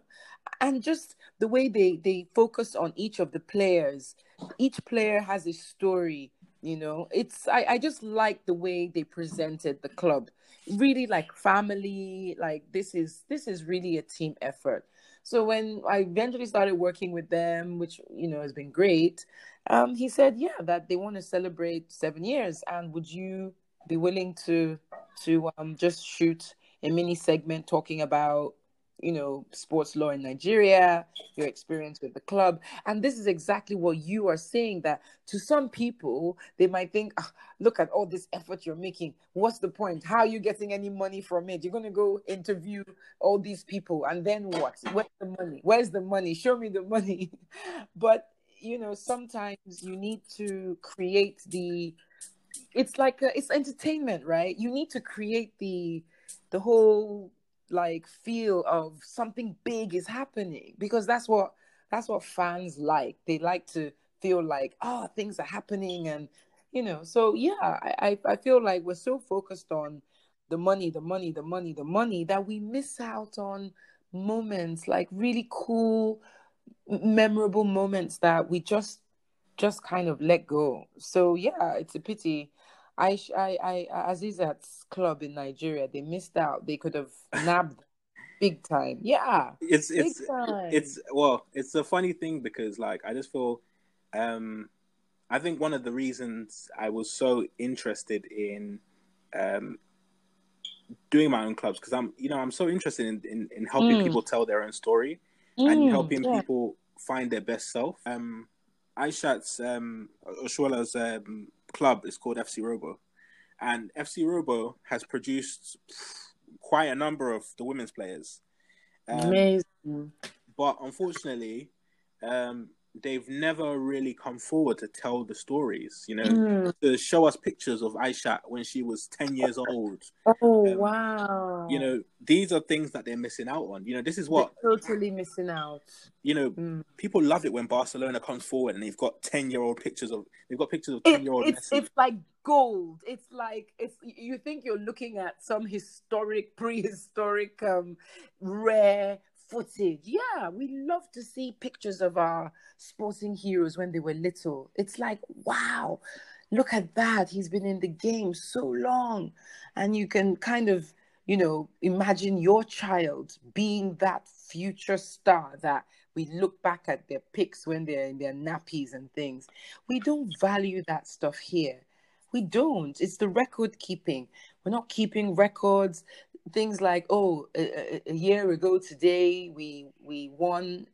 And just the way they they focus on each of the players each player has a story you know it's I, I just like the way they presented the club really like family like this is this is really a team effort. So when i eventually started working with them which you know has been great um he said yeah that they want to celebrate seven years and would you be willing to to um just shoot a mini segment talking about you know sports law in nigeria your experience with the club. And this is exactly what you are saying that to some people they might think "Ah, look at all this effort you're making. What's the point? How are you getting any money from it? You're going to go interview all these people and then what? Where's the money? Where's the money? Show me the money. But you know sometimes you need to create the it's like a, it's entertainment right? You need to create the the whole like feel of something big is happening because that's what that's what fans like. They like to feel like oh things are happening and you know so yeah I, I feel like we're so focused on the money the money the money the money that we miss out on moments like really cool memorable moments that we just just kind of let go. So yeah it's a pity I, I, I, Azizat's club in Nigeria, they missed out. They could have nabbed big time. Yeah, It's big it's time. it's well, it's a funny thing because like I just feel, um, I think one of the reasons I was so interested in, um, doing my own clubs because I'm you know I'm so interested in in, in helping Mm. people tell their own story and Mm, helping yeah. people find their best self. Um, Aishat's um, Oshoala's um, club is called FC Robo, and FC Robo has produced quite a number of the women's players. Um, Amazing. but unfortunately, um, they've never really come forward to tell the stories. You know, Mm. to show us pictures of Aisha when she was ten years old. Oh um, wow! You know, these are things that they're missing out on. You know, this is what They're totally missing out. you know. Mm. People love it when Barcelona comes forward and they've got ten-year-old pictures of they've got pictures of ten-year-old it's it's like gold. It's like it's you think you're looking at some historic, prehistoric, um, rare footage. Yeah, we love to see pictures of our sporting heroes when they were little. It's like wow, look at that. He's been in the game so long, and you can kind of you know imagine your child being that future star that we look back at their pics when they're in their nappies and things. We don't value that stuff here. We don't. It's the record keeping. We're not keeping records. Things like, oh, a, a- year ago today, we we won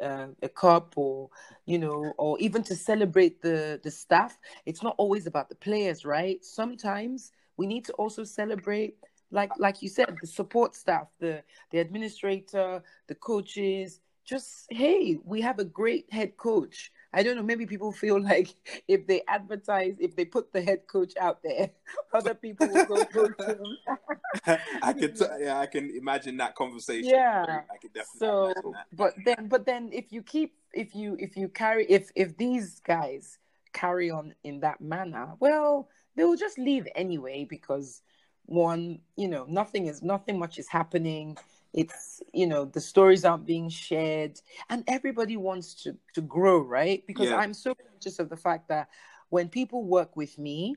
uh, a cup, or you know, or even to celebrate the the staff. It's not always about the players, right? Sometimes we need to also celebrate, like like you said, the support staff, the the administrator, the coaches. Just hey, we have a great head coach. I don't know. Maybe people feel like if they advertise, if they put the head coach out there, other people will go coach him. I could, yeah, I can imagine that conversation. Yeah. I could definitely so but then but then if you keep if you if you carry if if these guys carry on in that manner well they will just leave anyway because one you know nothing is nothing much is happening it's you know the stories aren't being shared and everybody wants to to grow right because Yeah. i'm so conscious of the fact that when people work with me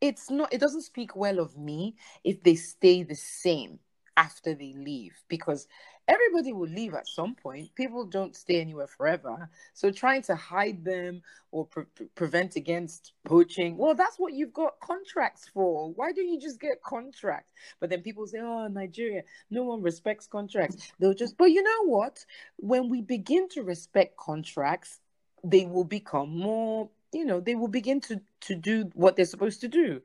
it's not it doesn't speak well of me if they stay the same after they leave because everybody will leave at some point. People don't stay anywhere forever. So trying to hide them or pre- pre- prevent against poaching well that's what you've got contracts for. Why don't you just get contracts but then people say oh nigeria no one respects contracts. They'll just but you know what? When we begin to respect contracts they will become more you know they will begin to to do what they're supposed to do.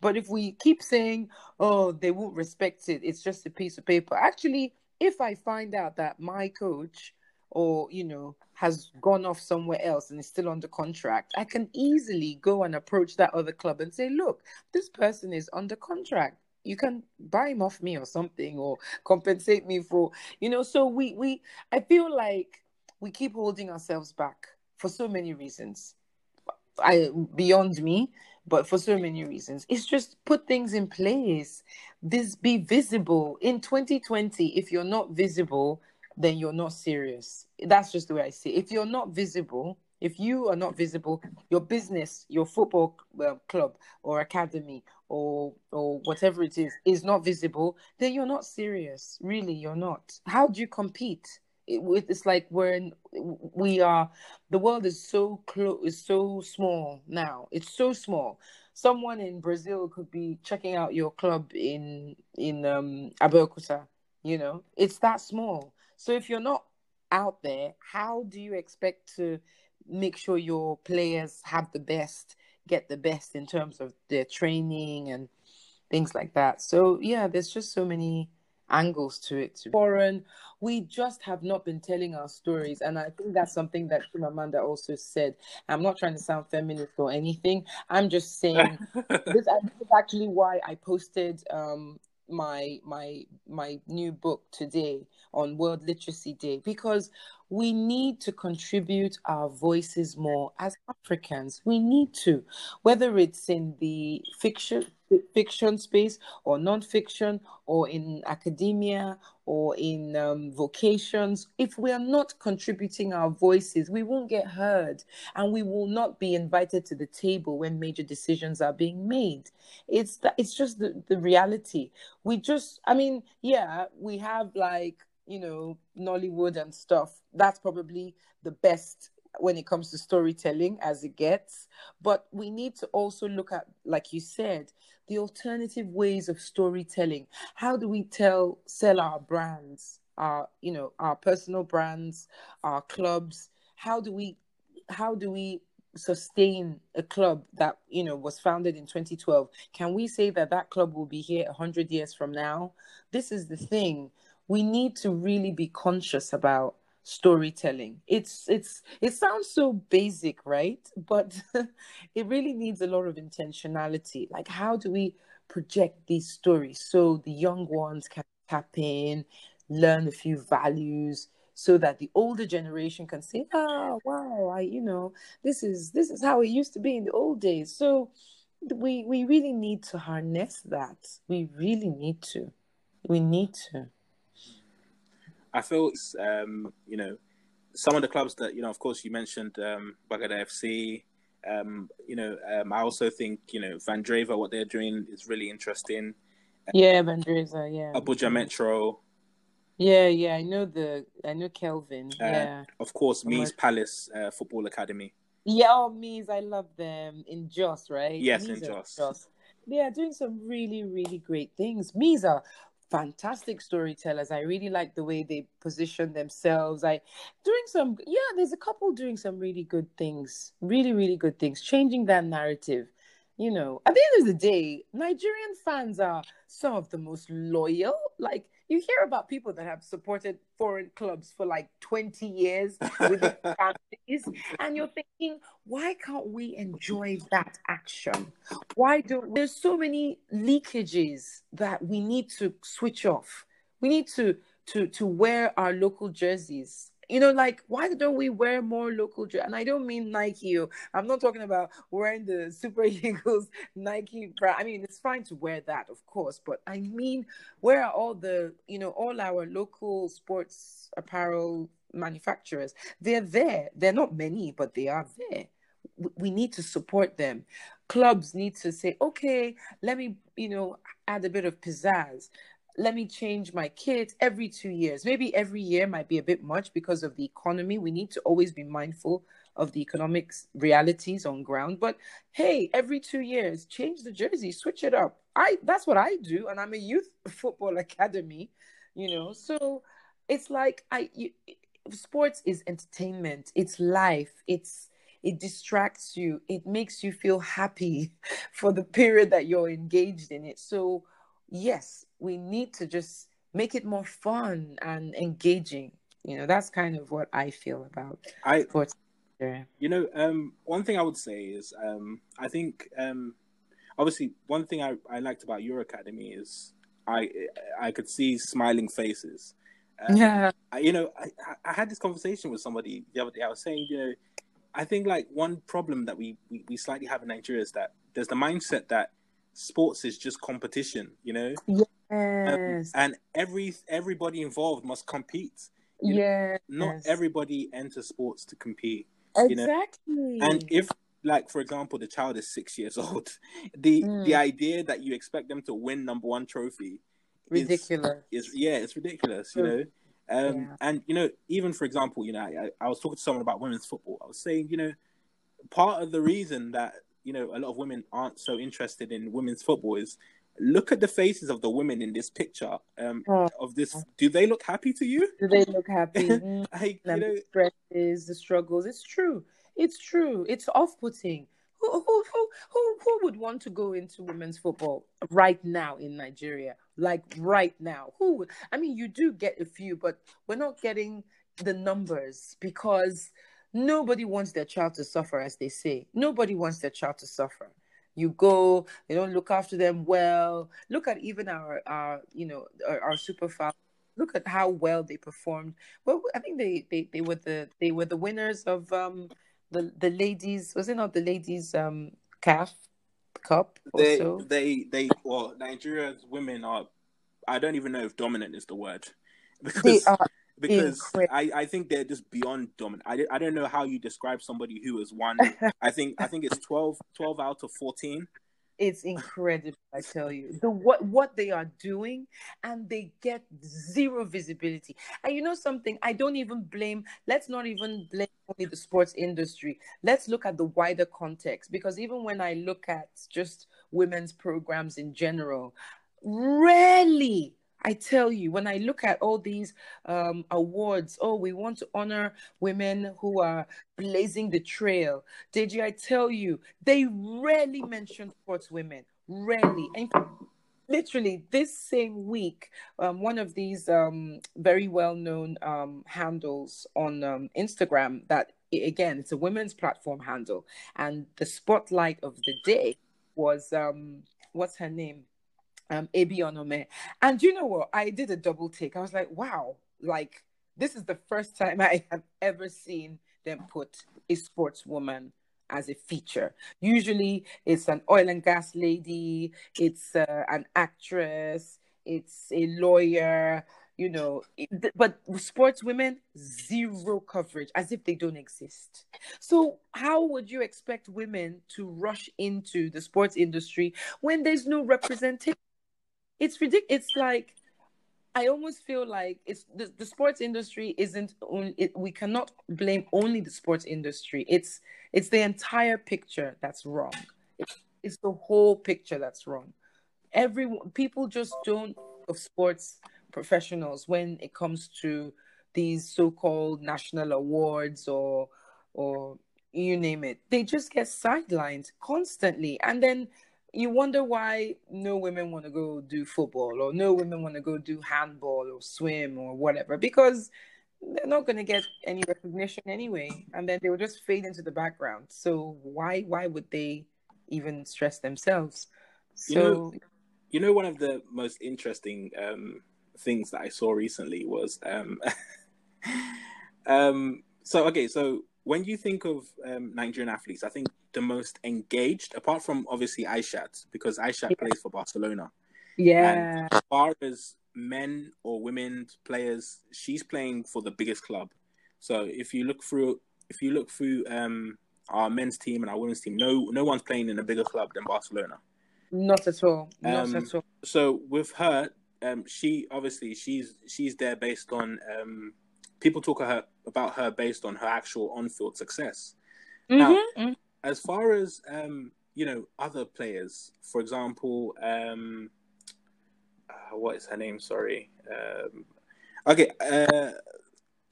But if we keep saying, oh, they won't respect it, it's just a piece of paper. Actually, if I find out that my coach or, you know, has gone off somewhere else and is still under contract, I can easily go and approach that other club and say, look, this person is under contract. You can buy him off me or something or compensate me for, you know. So we we I feel like we keep holding ourselves back for so many reasons. I beyond me, but for so many reasons. It's just put things in place. This be visible in 2020. If you're not visible, then you're not serious. That's just the way I see it. If you're not visible, if you are not visible, your business, your football club or academy or or whatever it is is not visible, then you're not serious. Really, you're not. How do you compete? It, it's like we're we are the world is so close is so small now. It's so small. Someone in brazil could be checking out your club in in um abeokuta you know? It's that small. So if you're not out there how do you expect to make sure your players have the best get the best in terms of their training and things like that? So yeah there's just so many angles to it. Foreign, we just have not been telling our stories, and I think that's something that Chimamanda also said. I'm not trying to sound feminist or anything. I'm just saying this, is actually why I posted um, my my my new book today on World Literacy Day because we need to contribute our voices more as Africans. We need to, whether it's in the fiction fiction space or non-fiction or in academia or in um, vocations if we are not contributing our voices we won't get heard and we will not be invited to the table when major decisions are being made it's that it's just the, the reality we just i mean yeah we have like you know nollywood and stuff that's probably the best when it comes to storytelling as it gets but we need to also look at like you said the alternative ways of storytelling. How do we tell sell our brands, our you know our personal brands, our clubs? How do we how do we sustain a club that you know was founded in 2012 can we say that that club will be here 100 years from now this is the thing we need to really be conscious about storytelling. It's it's it sounds so basic right? But it really needs a lot of intentionality. Like how do we project these stories so the young ones can tap in learn a few values so that the older generation can say oh wow i you know this is this is how it used to be in the old days. So we we really need to harness that. We really need to. We need to I feel it's, um, you know, some of the clubs that, you know, of course, you mentioned um, Bagada FC. Um, you know, um, I also think, you know, Vandrezzer, what they're doing is really interesting. Yeah, Vandrezzer, yeah. Abuja Metro. Yeah, yeah, I know the, I know Kelvin. Uh, yeah. Of course, Mees Palace uh, Football Academy. Yeah, oh, Mees, I love them in Jos, right? Yes, Mees in Jos. Jos. They are doing some really, really great things. Mees are fantastic storytellers. I really like the way they position themselves. I doing some yeah, there's a couple doing some really good things. Really, really good things. Changing that narrative. You know, at the end of the day, Nigerian fans are some of the most loyal. Like you hear about people that have supported foreign clubs for like 20 years with their families, and you're thinking, why can't we enjoy that action? Why don't there's so many leakages that we need to switch off? We need to to to wear our local jerseys you know, like why don't we wear more local dress? And I don't mean Nike. Oh, I'm not talking about wearing the Super Eagles Nike. Bra. I mean, it's fine to wear that, of course, but I mean, where are all the, you know, all our local sports apparel manufacturers? They're there. They're not many, but they are there. We need to support them. Clubs need to say, okay, let me, you know, add a bit of pizzazz let me change my kit every two years. Maybe every year might be a bit much because of the economy. We need to always be mindful of the economics realities on ground. But hey, every two years, change the jersey, switch it up. I that's what I do, and I'm a youth football academy, you know. So it's like I you, sports is entertainment. It's life. It's it distracts you it makes you feel happy for the period that you're engaged in it so yes we need to just make it more fun and engaging. You know that's kind of what i feel about I sports you know um one thing i would say is um i think um obviously one thing i, I liked about your academy is i i could see smiling faces. Um, yeah. I, you know I, I had this conversation with somebody the other day. I was saying you know i think like one problem that we, we, we slightly have in nigeria is that there's the mindset that sports is just competition you know yes. um, and every everybody involved must compete. You know, yes. not everybody enters sports to compete exactly. And if like for example the child is six years old the Mm. the idea that you expect them to win number one trophy ridiculous. is yeah it's ridiculous you know? Um Yeah. and you know even for example you know I, I was talking to someone about women's football. I was saying you know part of the reason that you know a lot of women aren't so interested in women's football is look at the faces of the women in this picture um Oh. of this do they look happy to you do they look happy like you know the stresses, the struggles. It's true. It's true. It's off-putting. Who, who, who, who, who would want to go into women's football right now in Nigeria? Like right now, who would? I mean, you do get a few, but we're not getting the numbers because nobody wants their child to suffer, as they say. Nobody wants their child to suffer. You go, they don't look after them well. Look at even our, our you know, our, our Super Falcons look at how well they performed. Well, I think they, they, they were the they were the winners of um the the ladies was it not the ladies um CAF cup they also? they they well nigeria's women are i don't even know if dominant is the word They are because. I, I think they're just beyond dominant I, I don't know how you describe somebody who has won i think i think it's 12 12 out of 14 it's incredible, I tell you. The what what they are doing and they get zero visibility. And you know something, I don't even blame let's not even blame only the sports industry. Let's look at the wider context because even when I look at just women's programs in general, rarely I tell you, when I look at all these um, awards, oh, we want to honor women who are blazing the trail. Did you? I tell you, they rarely mention sports women. Rarely. And literally this same week, um, one of these um, very well-known um, handles on um, Instagram that again, it's a women's platform handle, and the spotlight of the day was um, what's her name? Um Abi Onome. And you know what? I did a double take. I was like, wow, like this is the first time I have ever seen them put a sportswoman as a feature. Usually it's an oil and gas lady, it's uh, an actress, it's a lawyer, you know, but sports women zero coverage as if they don't exist. So how would you expect women to rush into the sports industry when there's no representation? It's ridiculous. It's like I almost feel like it's the, the sports industry isn't only it, we cannot blame only the sports industry. It's it's the entire picture that's wrong. It's, it's the whole picture that's wrong. Everyone people just don't of sports professionals when it comes to these so-called national awards or or you name it. They just get sidelined constantly and then you wonder why no women want to go do football or no women want to go do handball or swim or whatever because they're not going to get any recognition anyway and then they will just fade into the background. So why why would they even stress themselves? So You know- you know one of the most interesting um things that i saw recently was um um so okay so when you think of um, Nigerian athletes, I think the most engaged, apart from obviously Aishat, because Aishat Yeah. plays for Barcelona. yeah As far as men or women players, she's playing for the biggest club. So if you look through, if you look through um, our men's team and our women's team, no, no one's playing in a bigger club than Barcelona. not at all not Um, at all So with her, um, she obviously she's she's there based on um, people talk of her about her based on her actual on-field success. now- Mhm. As far as um, you know, other players, for example, um, uh, what is her name? Sorry. Um, okay, uh,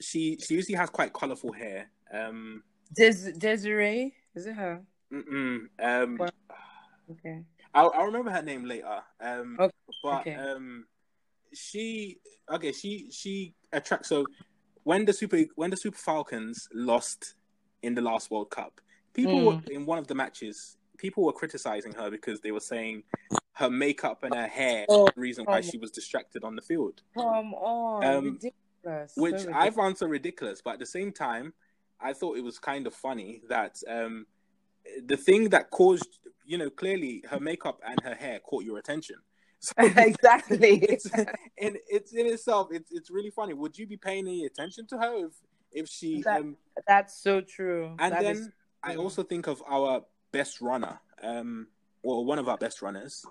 she she usually has quite colorful hair. Um, Des- Desiree, is it her? Mm-mm. Um, Well- Okay. I'll, I'll remember her name later. Um, Okay, but okay. um, she okay. She she attracts. So when the super when the Super Falcons lost in the last World Cup, people Mm. were in one of the matches. People were criticizing her because they were saying her makeup and her hair Oh, the reason why come she was distracted on the field, Come on, Um, ridiculous. so which ridiculous. I found so ridiculous. But at the same time, I thought it was kind of funny that um, the thing that caused, you know, clearly her makeup and her hair caught your attention. So exactly. it's in it's in itself it's it's really funny. Would you be paying any attention to her if if she That- um That's so true. and That then is I also think of our best runner, um or one of our best runners.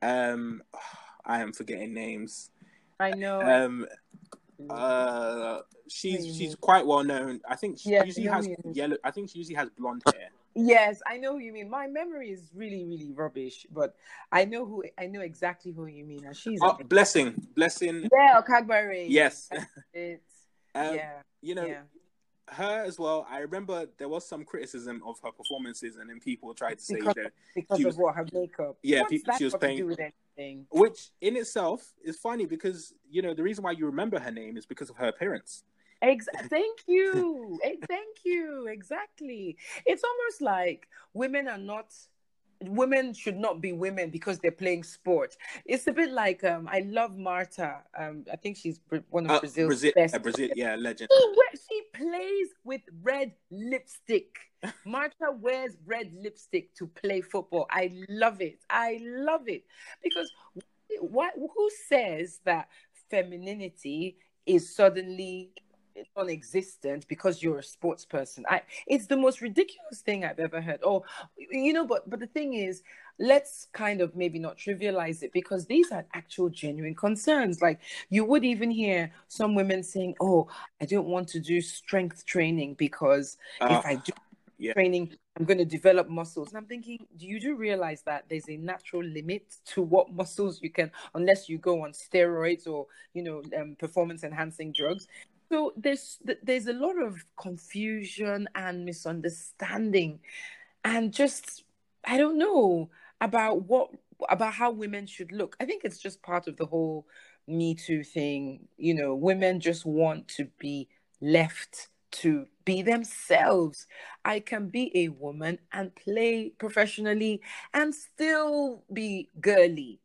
Um I am forgetting names. I know. Um uh she's she's quite well known. I think she Yeah, usually has who you mean. yellow I think she usually has blonde hair. Yes, I know who you mean. My memory is really, really rubbish, but I know who I know exactly who you mean. And she's Oh, blessing. Blessing. yeah, Okagbare. Yes. It's Um, yeah, you know, yeah. her as well. I remember there was some criticism of her performances, and then people tried to say, Because- you know, Because she of what her makeup. Yeah, people- that she was got to paying- do with anything? which in itself is funny because you know the reason why you remember her name is because of her appearance. Ex- thank you. Eh, thank you. Exactly. It's almost like women are not women should not be women because they're playing sport. It's a bit like um I love Marta. Um I think she's one of Uh, Brazil's Brazil, best. uh, Brazil, yeah, legend. She, she plays with red lipstick. Marta wears red lipstick to play football. I love it. I love it because what who says that femininity is suddenly non-existent because you're a sports person. I it's the most ridiculous thing i've ever heard. Oh you know but but the thing is let's kind of maybe not trivialize it because these are actual genuine concerns. Like you would even hear some women saying oh i don't want to do strength training because Uh, if i do yeah. training i'm going to develop muscles. And i'm thinking do you do realize that there's a natural limit to what muscles you can unless you go on steroids or you know um, performance enhancing drugs so there's there's a lot of confusion and misunderstanding and just i don't know about what about how women should look. I think it's just part of the whole me too thing. You know women just want to be left to be themselves. I can be a woman and play professionally and still be girly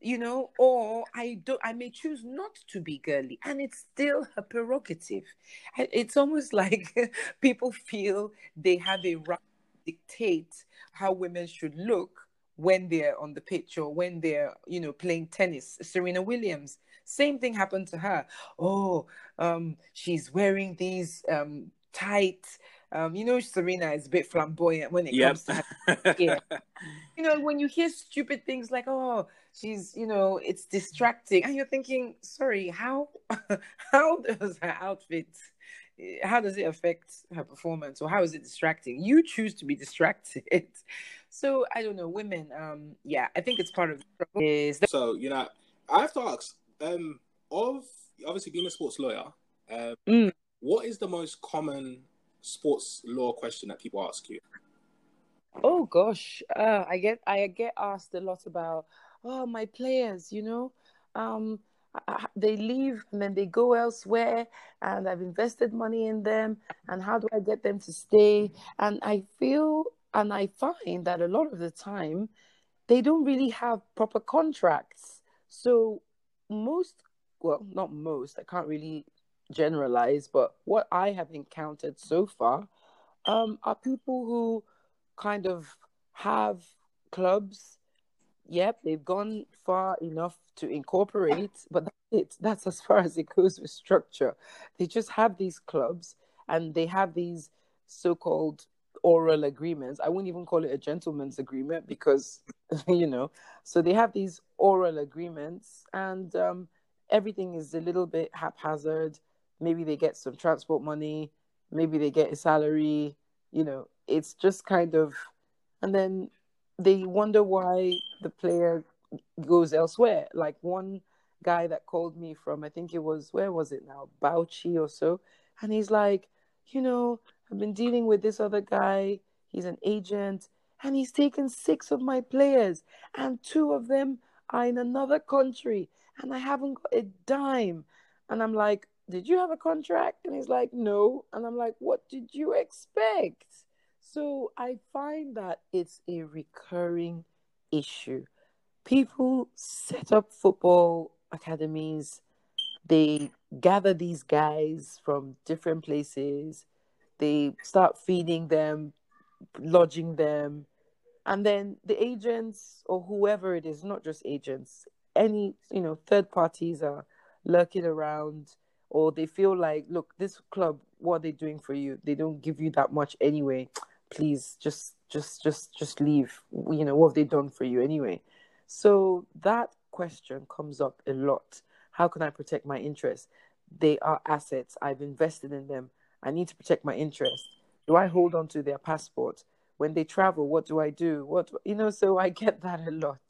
you know or i do i may choose not to be girly and it's still her prerogative. It's almost like people feel they have a right to dictate how women should look when they're on the pitch or when they're you know playing tennis. Serena williams same thing happened to her. Oh um she's wearing these um tight um you know serena is a bit flamboyant when it Yep. comes to her Yeah. you know, when you hear stupid things like, oh, she's, you know, it's distracting, and you're thinking, sorry, how, how does her outfit, how does it affect her performance, or how is it distracting? You choose to be distracted. So I don't know, women, um, yeah, I think it's part of is that, so you know, I have to ask. Um, of obviously being a sports lawyer, um, Mm. what is the most common sports law question that people ask you? oh gosh, uh, I get, I get asked a lot about, oh, my players, you know, um, I- they leave and then they go elsewhere and I've invested money in them and how do I get them to stay? And I feel and I find that a lot of the time they don't really have proper contracts. So most well, not most, I can't really generalize, but what I have encountered so far um, are people who kind of have clubs. Yep, they've gone far enough to incorporate, but that's it. That's as far as it goes with structure. They just have these clubs and they have these so called oral agreements. I wouldn't even call it a gentleman's agreement because, you know, so they have these oral agreements and um, everything is a little bit haphazard. Maybe they get some transport money, maybe they get a salary, you know, it's just kind of, and then they wonder why the player goes elsewhere. Like one guy that called me from, I think it was, where was it now? Bauchi or so. And he's like, you know, I've been dealing with this other guy. He's an agent, and he's taken six of my players, and two of them are in another country, and I haven't got a dime. And I'm like, Did you have a contract? And he's like, No. And I'm like, What did you expect? So I find that it's a recurring issue. People set up football academies, they gather these guys from different places, they start feeding them, lodging them, and then the agents or whoever it is, not just agents, any you know third parties are lurking around or they feel like look this club what are they doing for you? They don't give you that much anyway. Please just just just just leave. You know what have they done for you anyway? So that question comes up a lot. How can i protect my interests they are assets. I've invested in them. I need to protect my interest. Do i hold on to their passport? When they travel what do i do? What you know so i get that a lot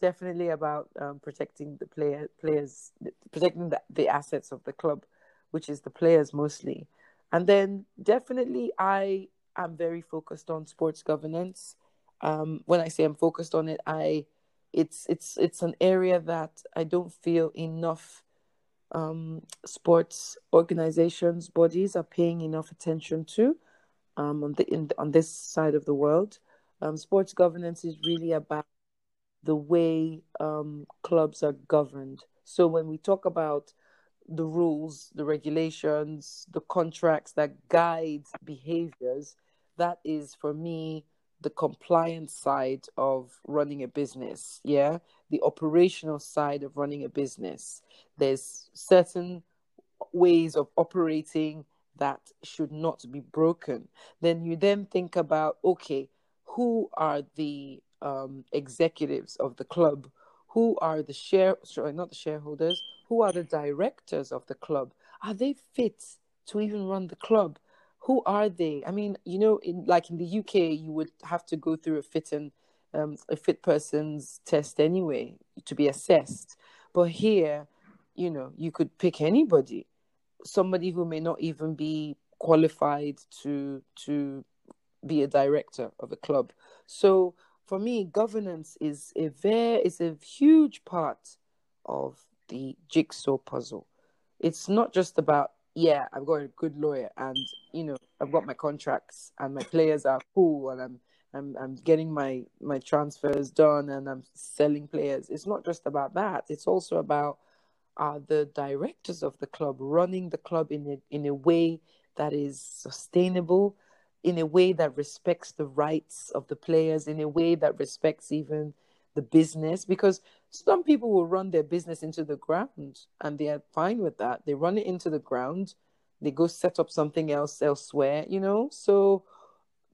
definitely about um, protecting the player players protecting the, the assets of the club which is the players mostly. And then definitely i am very focused on sports governance. Um, when i say i'm focused on it i it's it's it's an area that i don't feel enough um, sports organizations bodies are paying enough attention to um, on the in, on this side of the world. Um, sports governance is really about the way um, clubs are governed. So when we talk about the rules, the regulations, the contracts that guide behaviors, that is for me the compliance side of running a business. Yeah, the operational side of running a business. There's certain ways of operating that should not be broken. Then you then think about okay, who are the um, executives of the club who are the share sorry not the shareholders who are the directors of the club. Are they fit to even run the club? Who are they? I mean you know in like in the uk you would have to go through a fit and um, a fit person's test anyway to be assessed. But here you know you could pick anybody somebody who may not even be qualified to to be a director of a club. So for me, governance is a very is a huge part of the jigsaw puzzle. It's not just about yeah, I've got a good lawyer and you know I've got my contracts and my players are cool and I'm I'm I'm getting my my transfers done and I'm selling players. It's not just about that. It's also about uh, the directors of the club running the club in a in a way that is sustainable, in a way that respects the rights of the players, in a way that respects even the business, because some people will run their business into the ground and they are fine with that. They run it into the ground, they go set up something else elsewhere, you know. So,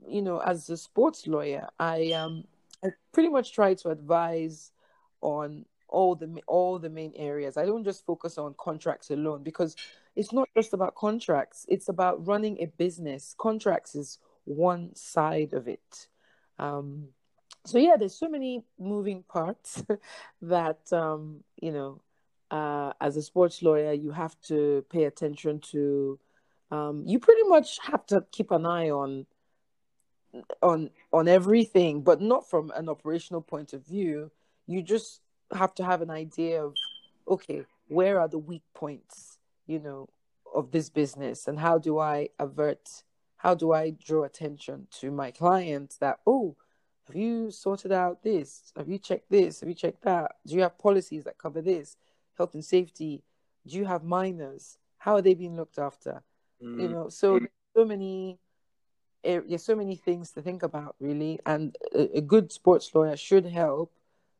you know, as a sports lawyer, I um I pretty much try to advise on all the all the main areas. I don't just focus on contracts alone because it's not just about contracts. It's about running a business. Contracts is one side of it. Um, so yeah, there's so many moving parts that um, you know, uh, as a sports lawyer, you have to pay attention to. Um, you pretty much have to keep an eye on on on everything, but not from an operational point of view. You just have to have an idea of okay, where are the weak points, you know, of this business, and how do I avert? How do I draw attention to my clients that oh, have you sorted out this? Have you checked this? Have you checked that? Do you have policies that cover this? Health and safety. Do you have minors? How are they being looked after? Mm. You know, so so many there's so many things to think about really and a, a, good sports lawyer should help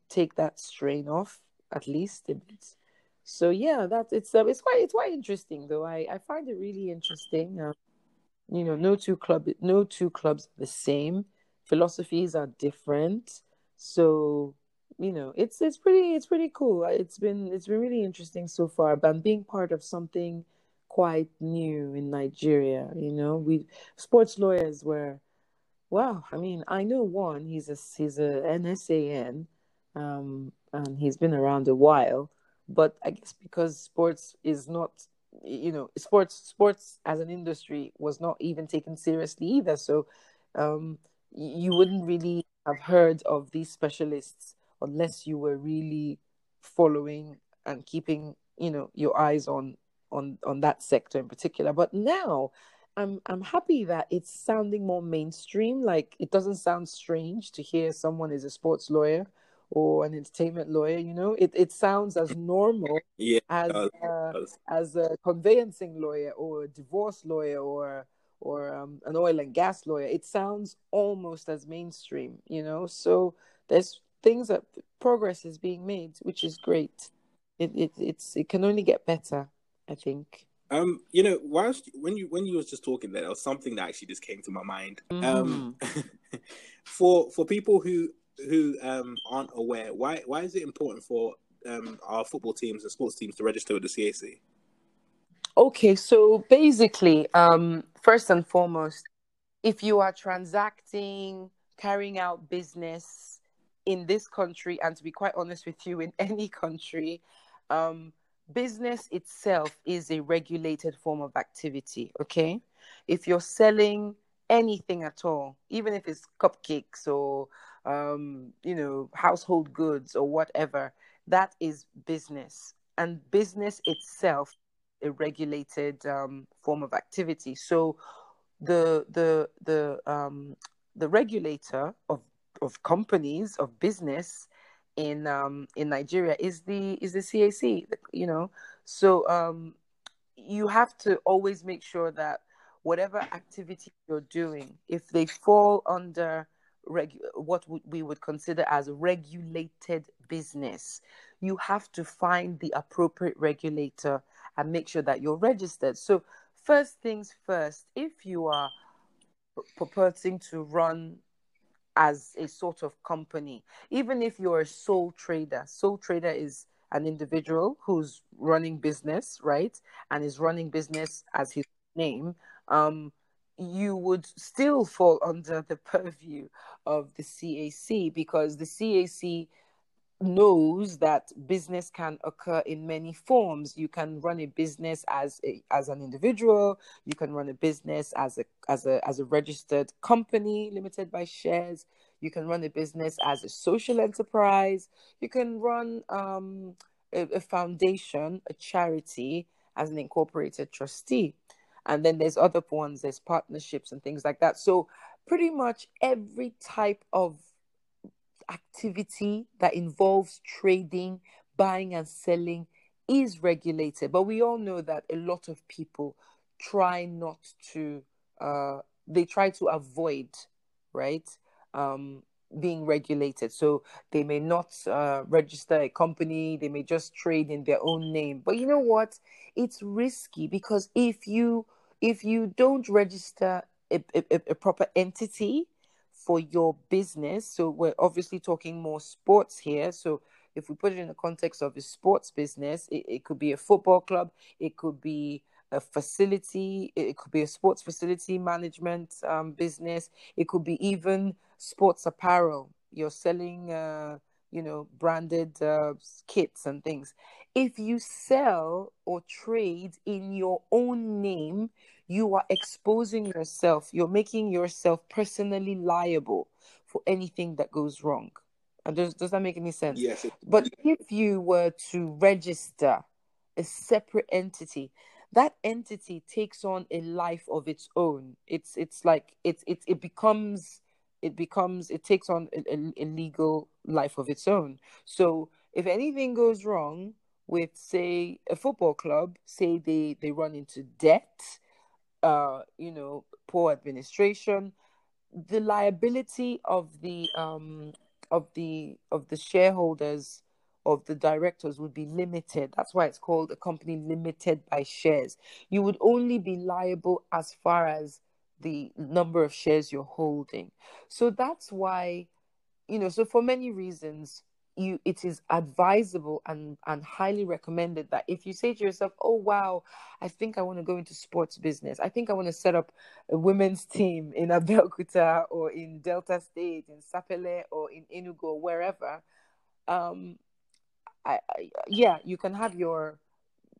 take that strain off at least so yeah that it's uh, it's quite it's quite interesting though. I i find it really interesting um, you know no two club no two clubs the same. Philosophies are different. So you know it's it's pretty it's pretty cool. It's been it's been really interesting so far but being part of something quite new in nigeria you know? We sports lawyers were wow i mean i know one he's a he's a nsan um, and he's been around a while. But I guess because sports is not you know sports sports as an industry was not even taken seriously either. So um, you wouldn't really have heard of these specialists unless you were really following and keeping you know your eyes on on on that sector in particular. But now i'm i'm happy that it's sounding more mainstream. Like it doesn't sound strange to hear someone is a sports lawyer or an entertainment lawyer you know? It, it sounds as normal yeah, as uh, as a conveyancing lawyer or a divorce lawyer or or um, an oil and gas lawyer. It sounds almost as mainstream you know? So there's things that progress is being made which is great. It, it it's it can only get better i think. Um you know whilst when you when you was just talking there, there was something that actually just came to my mind. Mm-hmm. um for for people who who um, aren't aware, why why is it important for um, our football teams and sports teams to register with the CAC? Okay, so basically, um, first and foremost, if you are transacting, carrying out business in this country, and to be quite honest with you, in any country, um, business itself is a regulated form of activity. Okay, if you're selling anything at all, even if it's cupcakes or um, you know, household goods or whatever, that is business. And business itself, a regulated um, form of activity. So the the the um, the regulator of of companies of business in um, in Nigeria is the is the CAC. You know, so um, you have to always make sure that whatever activity you're doing, if they fall under reg- what we would consider as regulated business, you have to find the appropriate regulator and make sure that you're registered. So, first things first, if you are purporting to run as a sort of company, even if you're a sole trader, sole trader is an individual who's running business, right? And is running business as his name. Um, you would still fall under the purview of the CAC because the CAC knows that business can occur in many forms. You can run a business as a, as an individual. You can run a business as a as a as a registered company limited by shares. You can run a business as a social enterprise. You can run um, a, a foundation a charity as an incorporated trustee and then there's other ones there's partnerships and things like that. So pretty much every type of activity that involves trading buying and selling is regulated. But we all know that a lot of people try not to uh, they try to avoid right um, being regulated. So they may not uh, register a company they may just trade in their own name. But you know what? It's risky because if you if you don't register a, a, a proper entity for your business, so we're obviously talking more sports here. So if we put it in the context of a sports business, it, it could be a football club, it could be a facility, it could be a sports facility management um, business, it could be even sports apparel. You're selling, uh, you know, branded uh, kits and things if you sell or trade in your own name, you are exposing yourself. You're making yourself personally liable for anything that goes wrong. And does, does that make any sense? Yes. But if you were to register a separate entity, that entity takes on a life of its own. It's it's like it's it it becomes it becomes it takes on a, a, a legal life of its own. So if anything goes wrong, with say a football club say they they run into debt uh you know poor administration the liability of the um of the of the shareholders of the directors would be limited. That's why it's called a company limited by shares. You would only be liable as far as the number of shares you're holding. So that's why you know so for many reasons you it is advisable and and highly recommended that if you say to yourself oh wow i think i want to go into sports business i think i want to set up a women's team in abeokuta or in delta state in sapele or in enugu or wherever um I, I yeah you can have your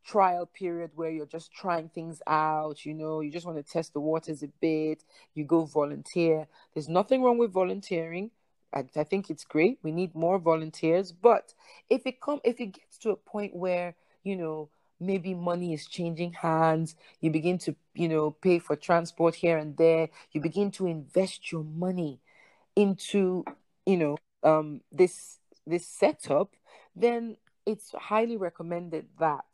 trial period where you're just trying things out, you know, you just want to test the waters a bit, you go volunteer. There's nothing wrong with volunteering. I, I think it's great. We need more volunteers. But if it come if it gets to a point where, you know, maybe money is changing hands, you begin to, you know, pay for transport here and there, you begin to invest your money into, you know, um this this setup, then it's highly recommended that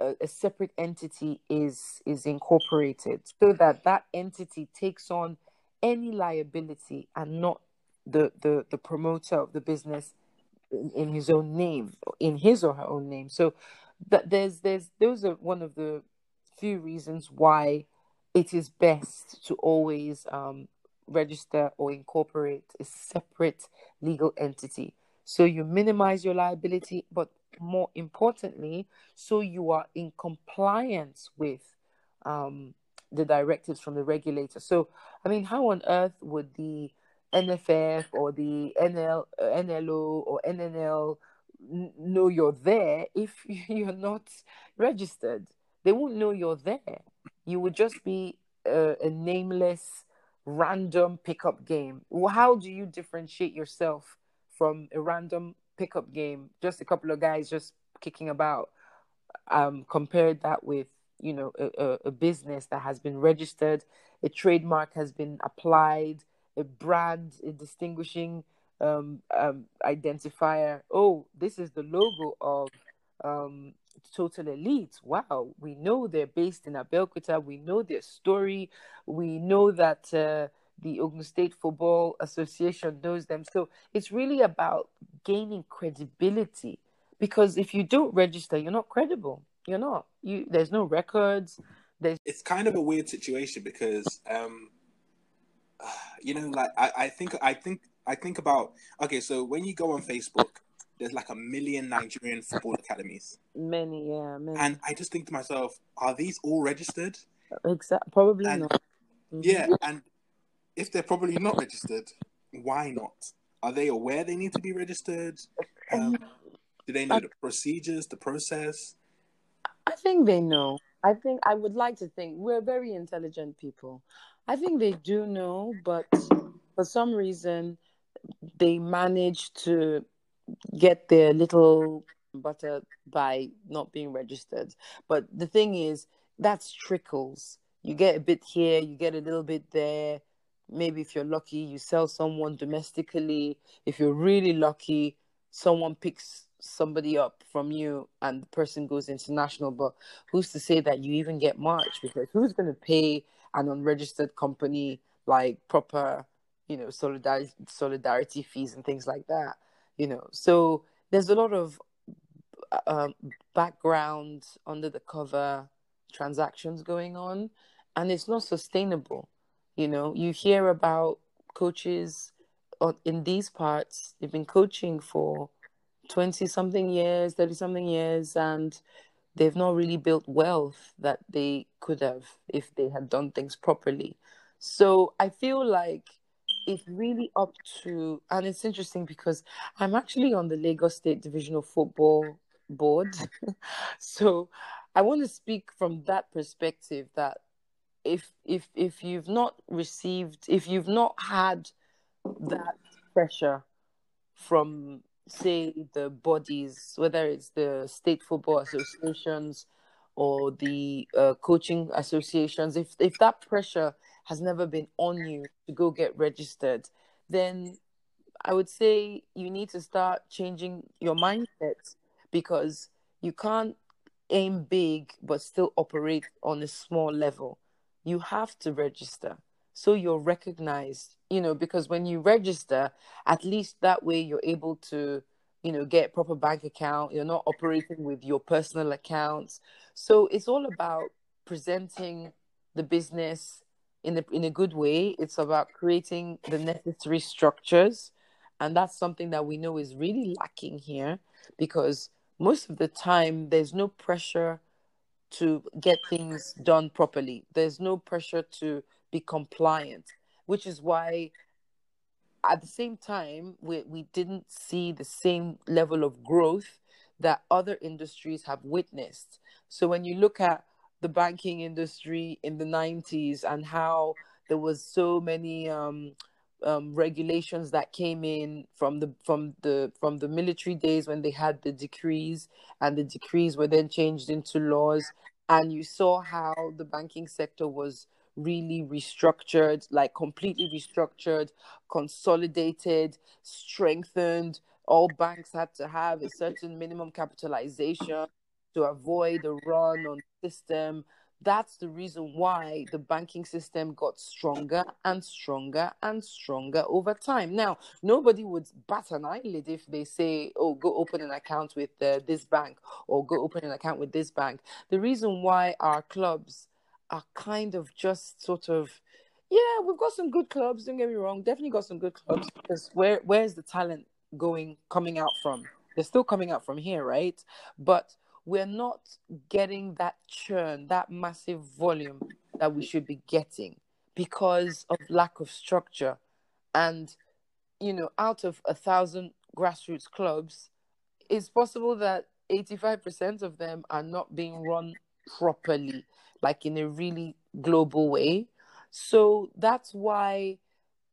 a, a, separate entity is is incorporated so that that entity takes on any liability and not the the, the promoter of the business in, in his own name in his or her own name so that there's there's those are one of the few reasons why it is best to always um, register or incorporate a separate legal entity so you minimize your liability but more importantly, so you are in compliance with um, the directives from the regulator. So, I mean, how on earth would the NFF or the NL, NLO or NNL know you're there if you're not registered? They won't know you're there. You would just be a, a nameless, random pickup game. Well, how do you differentiate yourself from a random pickup game, just a couple of guys just kicking about. Um, compared that with you know a, a, business that has been registered, a trademark has been applied, a brand, a distinguishing um, um, identifier. Oh, this is the logo of um, Total Elite. Wow, we know they're based in Abeokuta. We know their story. We know that uh, the Ogun State Football Association knows them. So it's really about gaining credibility because if you don't register, you're not credible. You're not. You there's no records. There's it's kind of a weird situation because um you know like I, I think I think I think about okay, so when you go on Facebook, there's like a million Nigerian football academies. Many, yeah, many. And I just think to myself, are these all registered? Exactly, probably and, not. Mm-hmm. Yeah, and if they're probably not registered, why not? Are they aware they need to be registered? Um, do they know the procedures, the process? I think they know. I think I would like to think we're very intelligent people. I think they do know, but for some reason they manage to get their little butter by not being registered. But the thing is, that's trickles. You get a bit here, you get a little bit there maybe if you're lucky, you sell someone domestically. If you're really lucky, someone picks somebody up from you and the person goes international. But who's to say that you even get much? Because who's going to pay an unregistered company like proper, you know, solidarity solidarity fees and things like that? You know, so there's a lot of uh, um, background under the cover transactions going on, and it's not sustainable you know, you hear about coaches in these parts, they've been coaching for 20 something years, 30 something years, and they've not really built wealth that they could have if they had done things properly. So I feel like it's really up to, and it's interesting because I'm actually on the Lagos State Divisional Football Board. so I want to speak from that perspective that if if if you've not received if you've not had that pressure from say the bodies whether it's the state football associations or the uh, coaching associations if if that pressure has never been on you to go get registered then i would say you need to start changing your mindset because you can't aim big but still operate on a small level. You have to register so you're recognized you know because when you register at least that way you're able to you know get proper bank account. You're not operating with your personal accounts. So it's all about presenting the business in a, in a good way. It's about creating the necessary structures. And that's something that we know is really lacking here because most of the time there's no pressure to get things done properly. There's no pressure to be compliant, which is why at the same time we, we didn't see the same level of growth that other industries have witnessed. So when you look at the banking industry in the 90s and how there was so many um, um, regulations that came in from the from the from the military days when they had the decrees and the decrees were then changed into laws and you saw how the banking sector was really restructured like completely restructured consolidated strengthened all banks had to have a certain minimum capitalization to avoid a run on the system that's the reason why the banking system got stronger and stronger and stronger over time. Now, nobody would bat an eyelid if they say, oh, go open an account with uh, this bank or go open an account with this bank. The reason why our clubs are kind of just sort of, yeah, we've got some good clubs, don't get me wrong, definitely got some good clubs because where where's the talent going coming out from? They're still coming out from here, right? But we're not getting that churn, that massive volume that we should be getting because of lack of structure. And, you know, out of a thousand grassroots clubs, it's possible that 85% of them are not being run properly, like in a really global way. So that's why,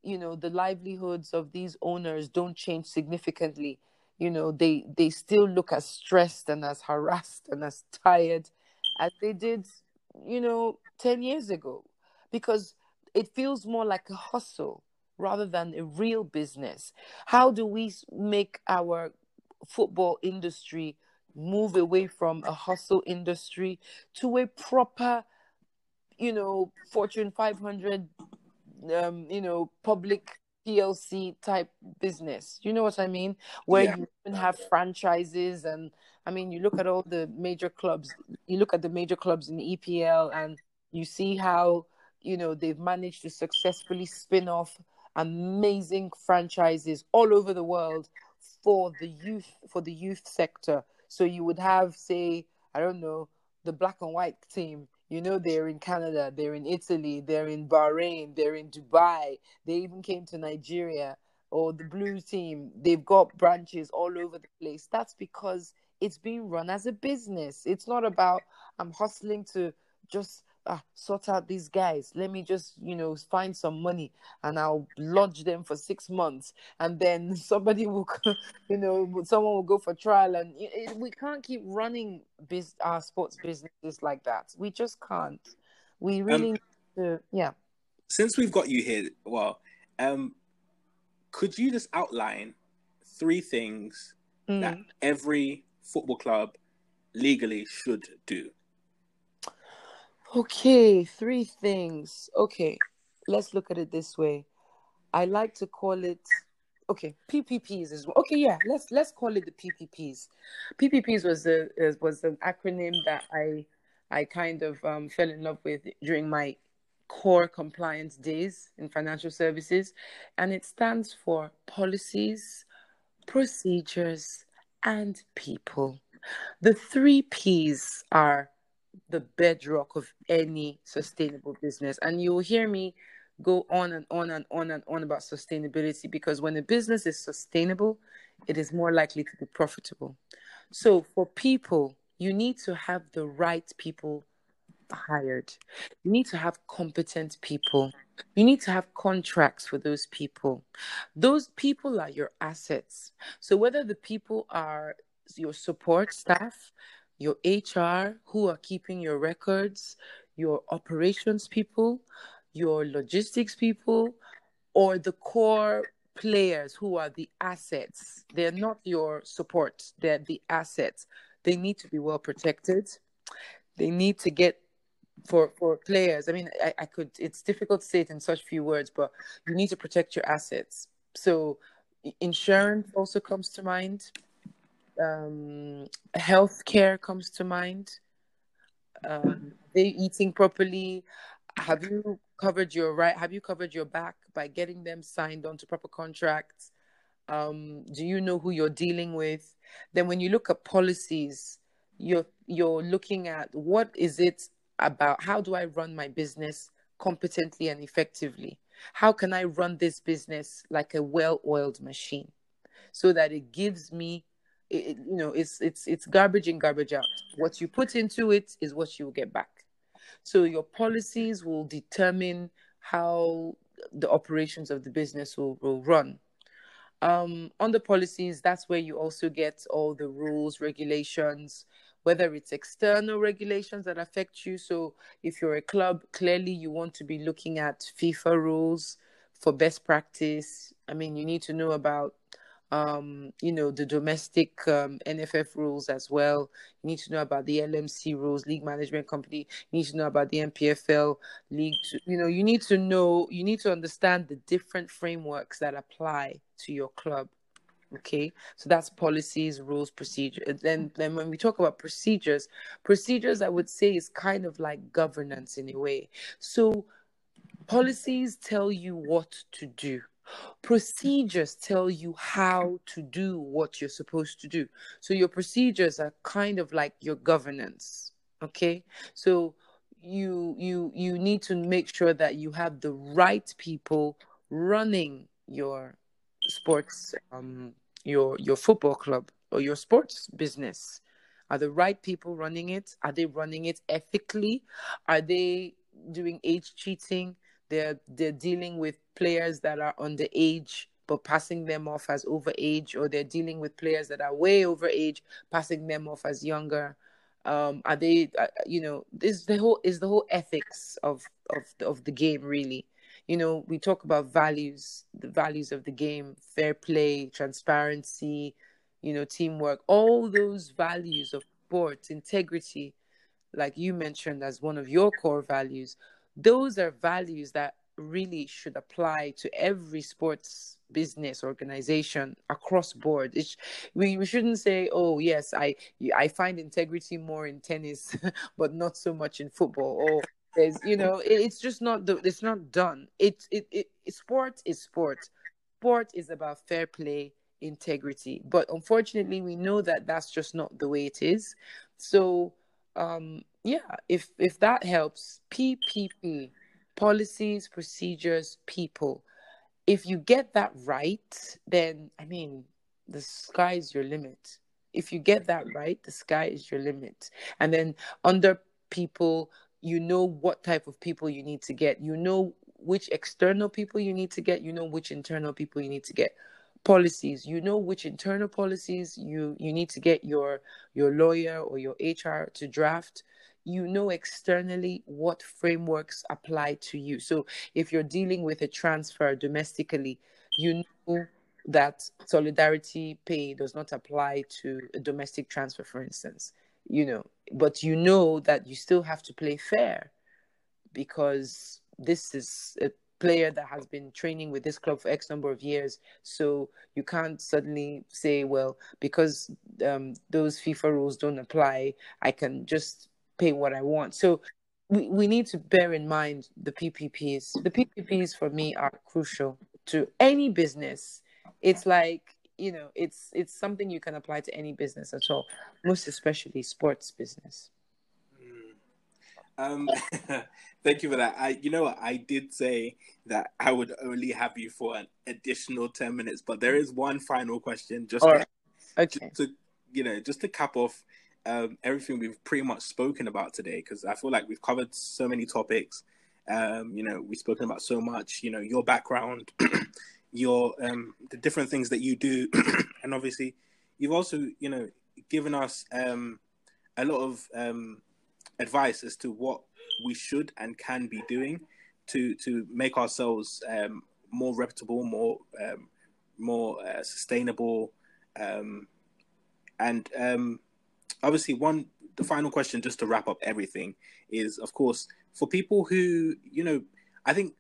you know, the livelihoods of these owners don't change significantly. You know they they still look as stressed and as harassed and as tired as they did you know 10 years ago. Because it feels more like a hustle rather than a real business. How do we make our football industry move away from a hustle industry to a proper you know fortune 500 um you know public PLC type business. You know what I mean? Where yeah. you even have franchises and I mean you look at all the major clubs, you look at the major clubs in EPL and you see how, you know, they've managed to successfully spin off amazing franchises all over the world for the youth for the youth sector. So you would have say, I don't know, the black and white team you know, they're in Canada, they're in Italy, they're in Bahrain, they're in Dubai. They even came to Nigeria or the blue team. They've got branches all over the place. That's because it's being run as a business. It's not about I'm hustling to just ah, sort out these guys. Let me just, you know, find some money and I'll lodge them for six months. And then somebody will, you know, someone will go for trial. And it, we can't keep running biz- our sports businesses like that. We just can't. We um, really um, to, yeah. Since we've got you here, well, um, could you just outline three things mm. that every football club legally should do? Okay, three things. Okay, let's look at it this way. I like to call it okay PPPs as well. Okay, yeah, let's let's call it the PPPs. PPPs was a was an acronym that I I kind of um, fell in love with during my core compliance days in financial services, and it stands for policies, procedures, and people. The three P's are the bedrock of any sustainable business. And you'll hear me go on and on and on and on about sustainability because when a business is sustainable, it is more likely to be profitable. So for people, you need to have the right people hired. You need to have competent people. You need to have contracts for those people. Those people are your assets. So whether the people are your support staff, your HR who are keeping your records, your operations people, your logistics people, or the core players who are the assets. They're not your support, they're the assets. They need to be well protected. They need to get for for players. I mean, I, I could it's difficult to say it in such few words, but you need to protect your assets. So insurance also comes to mind um, healthcare comes to mind. Um, they eating properly? Have you covered your right? Have you covered your back by getting them signed onto proper contracts? Um, do you know who you're dealing with? Then, when you look at policies, you're you're looking at what is it about? How do I run my business competently and effectively? How can I run this business like a well-oiled machine, so that it gives me it, you know it's it's it's garbage in garbage out. What you put into it is what you will get back. So your policies will determine how the operations of the business will, will run. Um, on the policies that's where you also get all the rules regulations whether it's external regulations that affect you. So if you're a club clearly you want to be looking at fifa rules for best practice. I mean you need to know about um, you know, the domestic um, NFF rules as well. You need to know about the LMC rules, League Management Company. You need to know about the NPFL League. You know, you need to know, you need to understand the different frameworks that apply to your club. Okay, so that's policies, rules, procedures. Then, then when we talk about procedures, procedures I would say is kind of like governance in a way. So policies tell you what to do Procedures tell you how to do what you're supposed to do. So your procedures are kind of like your governance. Okay. So you you you need to make sure that you have the right people running your sports um your your football club or your sports business are the right people running it are they running it ethically are they doing age cheating they're they're dealing with players that are underage but passing them off as overage, or they're dealing with players that are way over age, passing them off as younger. Um, are they, uh, you know, is the whole is the whole ethics of of of the game really. You know, we talk about values, the values of the game, fair play, transparency, you know, teamwork, all those values of sports, integrity, like you mentioned as one of your core values those are values that really should apply to every sports business organization across board. It's, we, we shouldn't say oh yes i i find integrity more in tennis but not so much in football. Or there's you know it, it's just not the, it's not done. It, it it sport is sport sport is about fair play integrity. But unfortunately we know that that's just not the way it is. So um yeah if if that helps ppp policies procedures people. If you get that right then i mean the sky is your limit. If you get that right the sky is your limit. And then under people you know what type of people you need to get. You know which external people you need to get. You know which internal people you need to get policies. You know which internal policies you you need to get your your lawyer or your hr to draft you know externally what frameworks apply to you so if you're dealing with a transfer domestically you know that solidarity pay does not apply to a domestic transfer for instance you know but you know that you still have to play fair because this is a player that has been training with this club for X number of years. So you can't suddenly say, well, because um, those FIFA rules don't apply, I can just pay what I want. So we, we need to bear in mind the PPPs. The PPPs for me are crucial to any business. It's like you know, it's it's something you can apply to any business at all, most especially sports business. Um, thank you for that. I, you know, what? I did say that I would only have you for an additional ten minutes, but there is one final question, just, to, okay. just to, you know, just to cap off um, everything we've pretty much spoken about today, because I feel like we've covered so many topics. Um, you know, we've spoken about so much. You know, your background, your um, the different things that you do, and obviously, you've also, you know, given us um, a lot of um, advice as to what we should and can be doing to to make ourselves um, more reputable, more um, more uh, sustainable, um, and um, obviously one the final question just to wrap up everything is of course for people who you know I think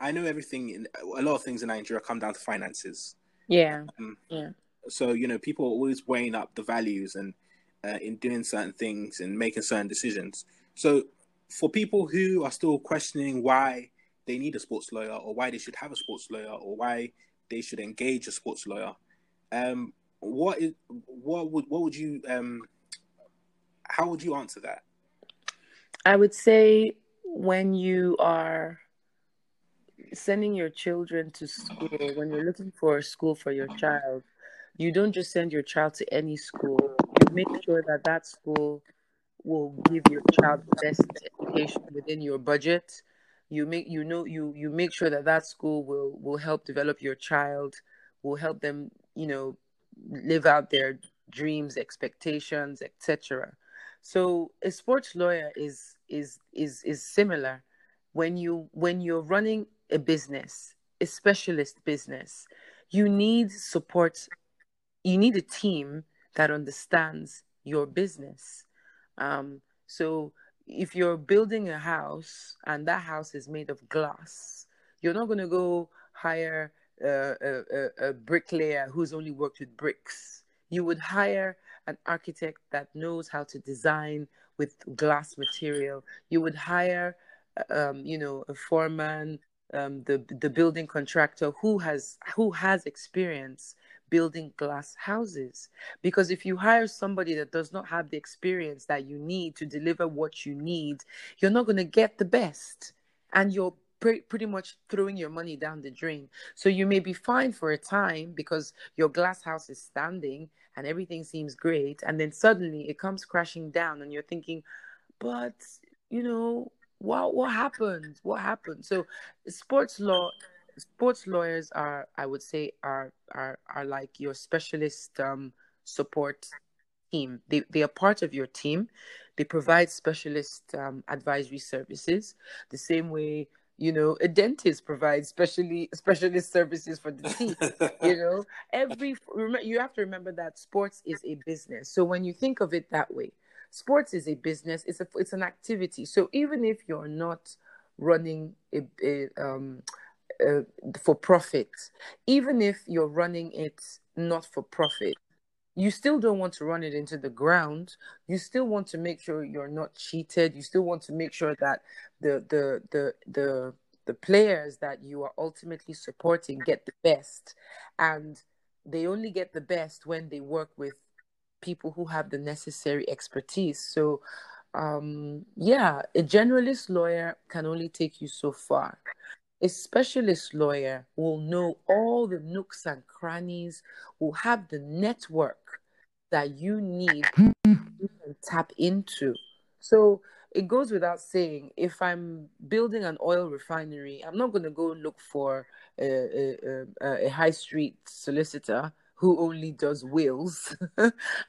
I know everything in a lot of things in Nigeria come down to finances. Yeah. Um, yeah. So you know people are always weighing up the values and uh, in doing certain things and making certain decisions. So, for people who are still questioning why they need a sports lawyer or why they should have a sports lawyer or why they should engage a sports lawyer, um, what is what would what would you um, how would you answer that? I would say when you are sending your children to school, when you're looking for a school for your child, you don't just send your child to any school. You make sure that that school will give your child the best education within your budget. You make you know you you make sure that that school will will help develop your child, will help them you know live out their dreams, expectations, etc. So a sports lawyer is is is is similar when you when you're running a business, a specialist business, you need support. You need a team that understands your business. Um, so if you're building a house and that house is made of glass, you're not going to go hire a, bricklayer who's only worked with bricks. You would hire an architect that knows how to design with glass material. You would hire, um, you know, a foreman, um, the the building contractor who has who has experience building glass houses. Because if you hire somebody that does not have the experience that you need to deliver what you need, you're not going to get the best, and you're pre- pretty much throwing your money down the drain. So you may be fine for a time because your glass house is standing and everything seems great, and then suddenly it comes crashing down, and you're thinking, but you know what what happened? What happened? So sports law sports lawyers are i would say are are are like your specialist um support team. They, they are part of your team. They provide specialist um, advisory services. The same way you know a dentist provides specially specialist services for the teeth you know? Every you have to remember that sports is a business. So when you think of it that way sports is a business it's a it's an activity. So even if you're not running a, a um uh, for profit even if you're running it not for profit you still don't want to run it into the ground you still want to make sure you're not cheated you still want to make sure that the the the the the players that you are ultimately supporting get the best and they only get the best when they work with people who have the necessary expertise. So, um, yeah, a generalist lawyer can only take you so far. A specialist lawyer will know all the nooks and crannies, will have the network that you need hmm. you can tap into. So it goes without saying, if I'm building an oil refinery, I'm not going to go look for a, a, a, a high street solicitor who only does wills.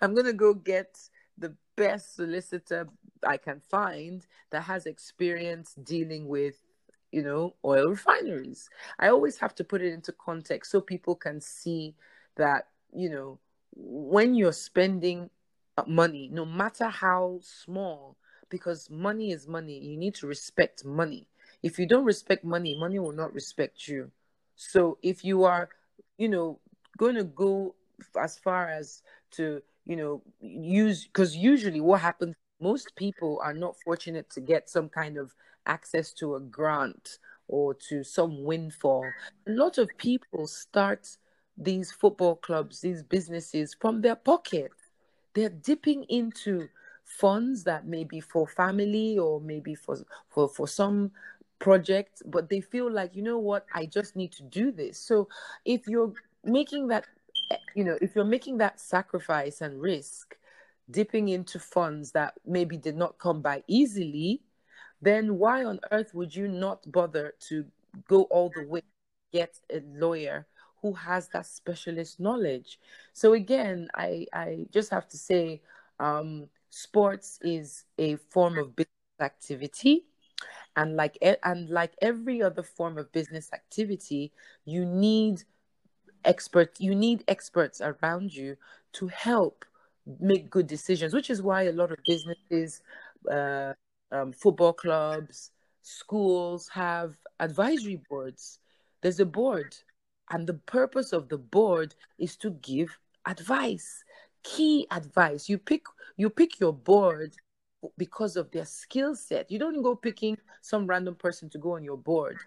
I'm going to go get the best solicitor I can find that has experience dealing with, you know, oil refineries. I always have to put it into context so people can see that, you know, when you're spending uh, money, no matter how small, because money is money, you need to respect money. If you don't respect money, money will not respect you. So if you are, you know, going to go as far as to you know use because usually what happens most people are not fortunate to get some kind of access to a grant or to some windfall. A lot of people start these football clubs these businesses from their pocket. They're dipping into funds that may be for family or maybe for for for some project but they feel like you know what? I just need to do this. So if you're making that eh, you know if you're making that sacrifice and risk dipping into funds that maybe did not come by easily then why on earth would you not bother to go all the way get a lawyer who has that specialist knowledge? So again i i just have to say um, sports is a form of business activity. And like and like every other form of business activity you need experts you need experts around you to help make good decisions which is why a lot of businesses uh, um, football clubs schools have advisory boards there's a board and the purpose of the board is to give advice key advice you pick you pick your board because of their skill set you don't go picking some random person to go on your board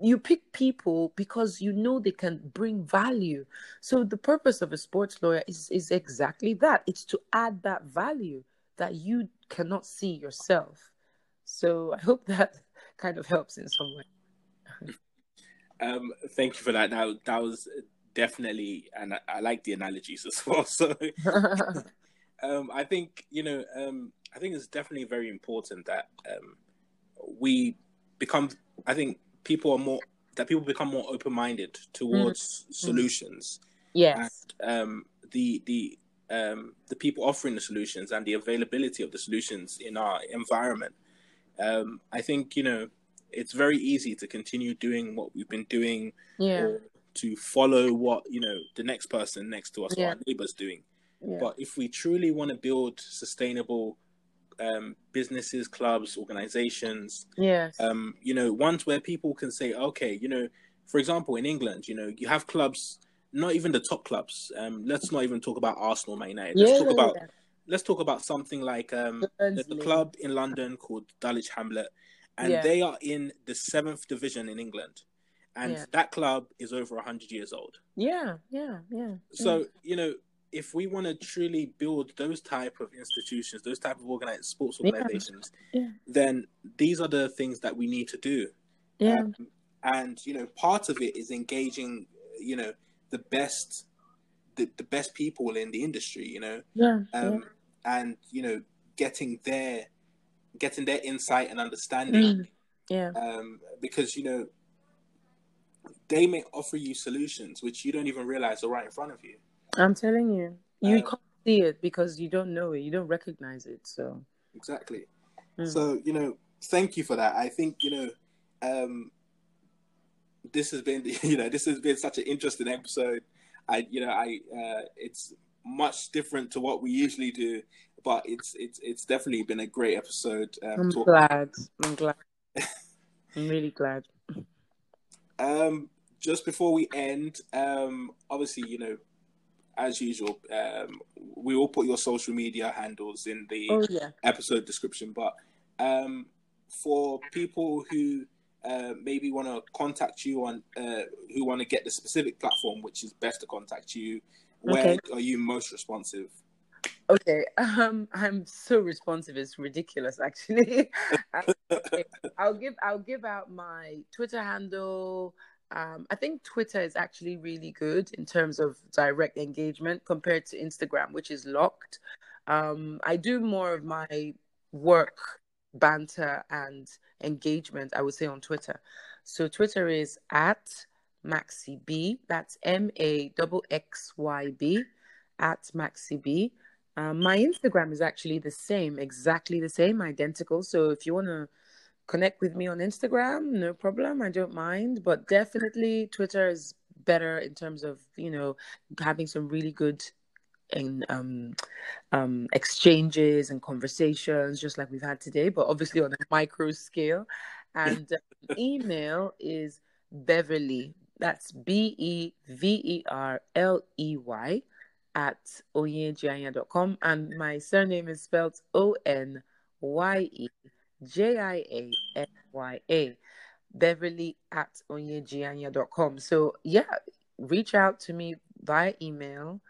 you pick people because you know they can bring value. So the purpose of a sports lawyer is is exactly that. It's to add that value that you cannot see yourself. So I hope that kind of helps in some way. Um, thank you for that. That that was definitely, and I, I like the analogies as well. So, um, I think you know, um, I think it's definitely very important that um, we become. I think people are more that people become more open minded towards mm. solutions. Yes. And, um, the the um, the people offering the solutions and the availability of the solutions in our environment. Um, I think you know it's very easy to continue doing what we've been doing, yeah. to follow what you know the next person next to us Yeah. or our neighbors doing. Yeah. But if we truly want to build sustainable um, businesses, clubs, organizations, yes. um, you know, ones where people can say, okay, you know, for example, in England, you know, you have clubs, not even the top clubs. Um, let's not even talk about Arsenal, Man United. Let's yeah. talk about let's talk about something like um, there's a club in London called Dulwich Hamlet, and Yeah. they are in the seventh division in England, and Yeah. that club is over hundred years old. Yeah. Yeah. Yeah. So you know, if we want to truly build those type of institutions, those type of organized sports organizations, Yeah. then these are the things that we need to do. yeah. Um, and you know, part of it is engaging, you know, the best, the, the best people in the industry. You know, yeah. um, and you know, getting their, getting their insight and understanding, yeah. um, because you know, they may offer you solutions which you don't even realize are right in front of you. I'm telling you, you Uh, can't see it because you don't know it. You don't recognize it. So. Exactly. Mm. So you know, thank you for that. I think you know, um, this has been you know this has been such an interesting episode. I you know I uh, it's much different to what we usually do, but it's it's it's definitely been a great episode. Um, I'm glad. I'm glad. I'm really glad. um, just before we end, um, obviously you know, as usual, um, we will put your social media handles in the Oh yeah. episode description. But um, for people who uh, maybe want to contact you on, uh, who want to get the specific platform, which is best to contact you, where Okay. are you most responsive? Okay. Um, I'm so responsive. It's ridiculous, actually. Okay, I'll give I'll give out my Twitter handle. Um, I think Twitter is actually really good in terms of direct engagement compared to Instagram, which is locked. Um, I do more of my work banter and engagement, I would say, on Twitter. So Twitter is at Maxxy B. That's M A X X Y B at Maxxy B. Um, my Instagram is actually the same, exactly the same, identical. So if you want to connect with me on Instagram, no problem. I don't mind. But definitely Twitter is better in terms of, you know, having some really good and um, um, exchanges and conversations, just like we've had today, but obviously on a micro scale. And um, email is Beverley. That's B E V E R L E Y at onyejianya.com. And my surname is spelled O N Y E J I A N Y A. Beverley at onyejianya.com. So, yeah, reach out to me via email.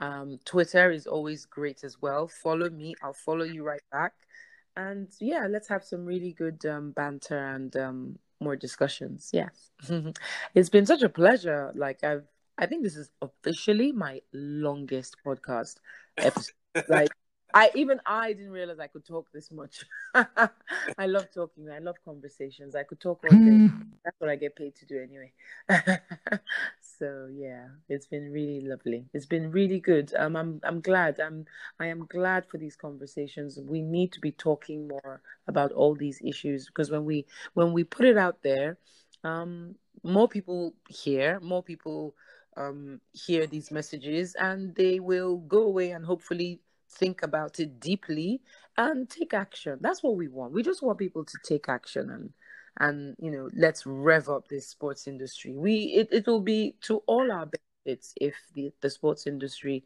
Um, Twitter is always great as well. Follow me, I'll follow you right back. And yeah, let's have some really good um, banter and um, more discussions. Yes. it's been such a pleasure. Like, I've, I think this is officially my longest podcast episode. like, I even I didn't realize I could talk this much. I love talking. I love conversations. I could talk all day. Hmm. That's what I get paid to do anyway. So yeah, it's been really lovely. It's been really good. Um, I'm I'm glad. I'm I am glad for these conversations. We need to be talking more about all these issues because when we when we put it out there, um, more people hear, more people um hear these messages, and they will go away and hopefully think about it deeply and take action. That's what we want. We just want people to take action and and you know let's rev up this sports industry. We it, it will be to all our benefits if the, the sports industry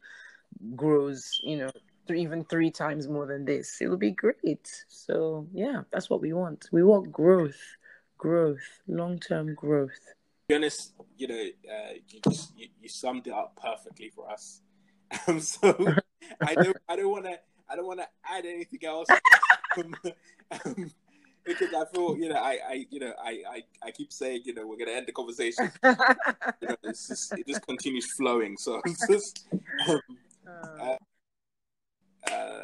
grows, you know, three, even three times more than this. It will be great. So yeah, that's what we want. We want growth, growth, long term growth. To be honest, you know, uh, you just you, you summed it up perfectly for us. Um, so I don't I don't want to I don't want to add anything else. um, um, because I feel, you know, I, I, you know, I, I, I keep saying, you know, we're gonna end the conversation. you know, it's just, it just continues flowing. So it's just, um, uh, uh,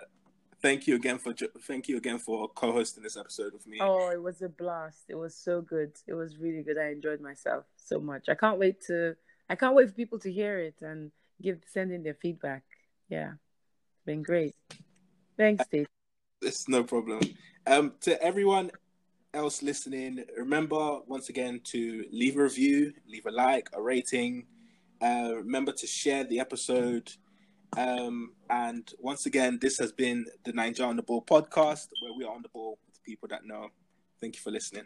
thank you again for thank you again for co-hosting this episode with me. Oh, it was a blast. It was so good. It was really good. I enjoyed myself so much. I can't wait to I can't wait for people to hear it and give send in their feedback. Yeah. It's been great. Thanks, Steve. It's no problem. Um to everyone else listening, remember once again to leave a review, leave a like, a rating. Uh, remember to share the episode um, and once again, this has been the Ninja on the Ball podcast, where we are on the ball with people that know. Thank you for listening.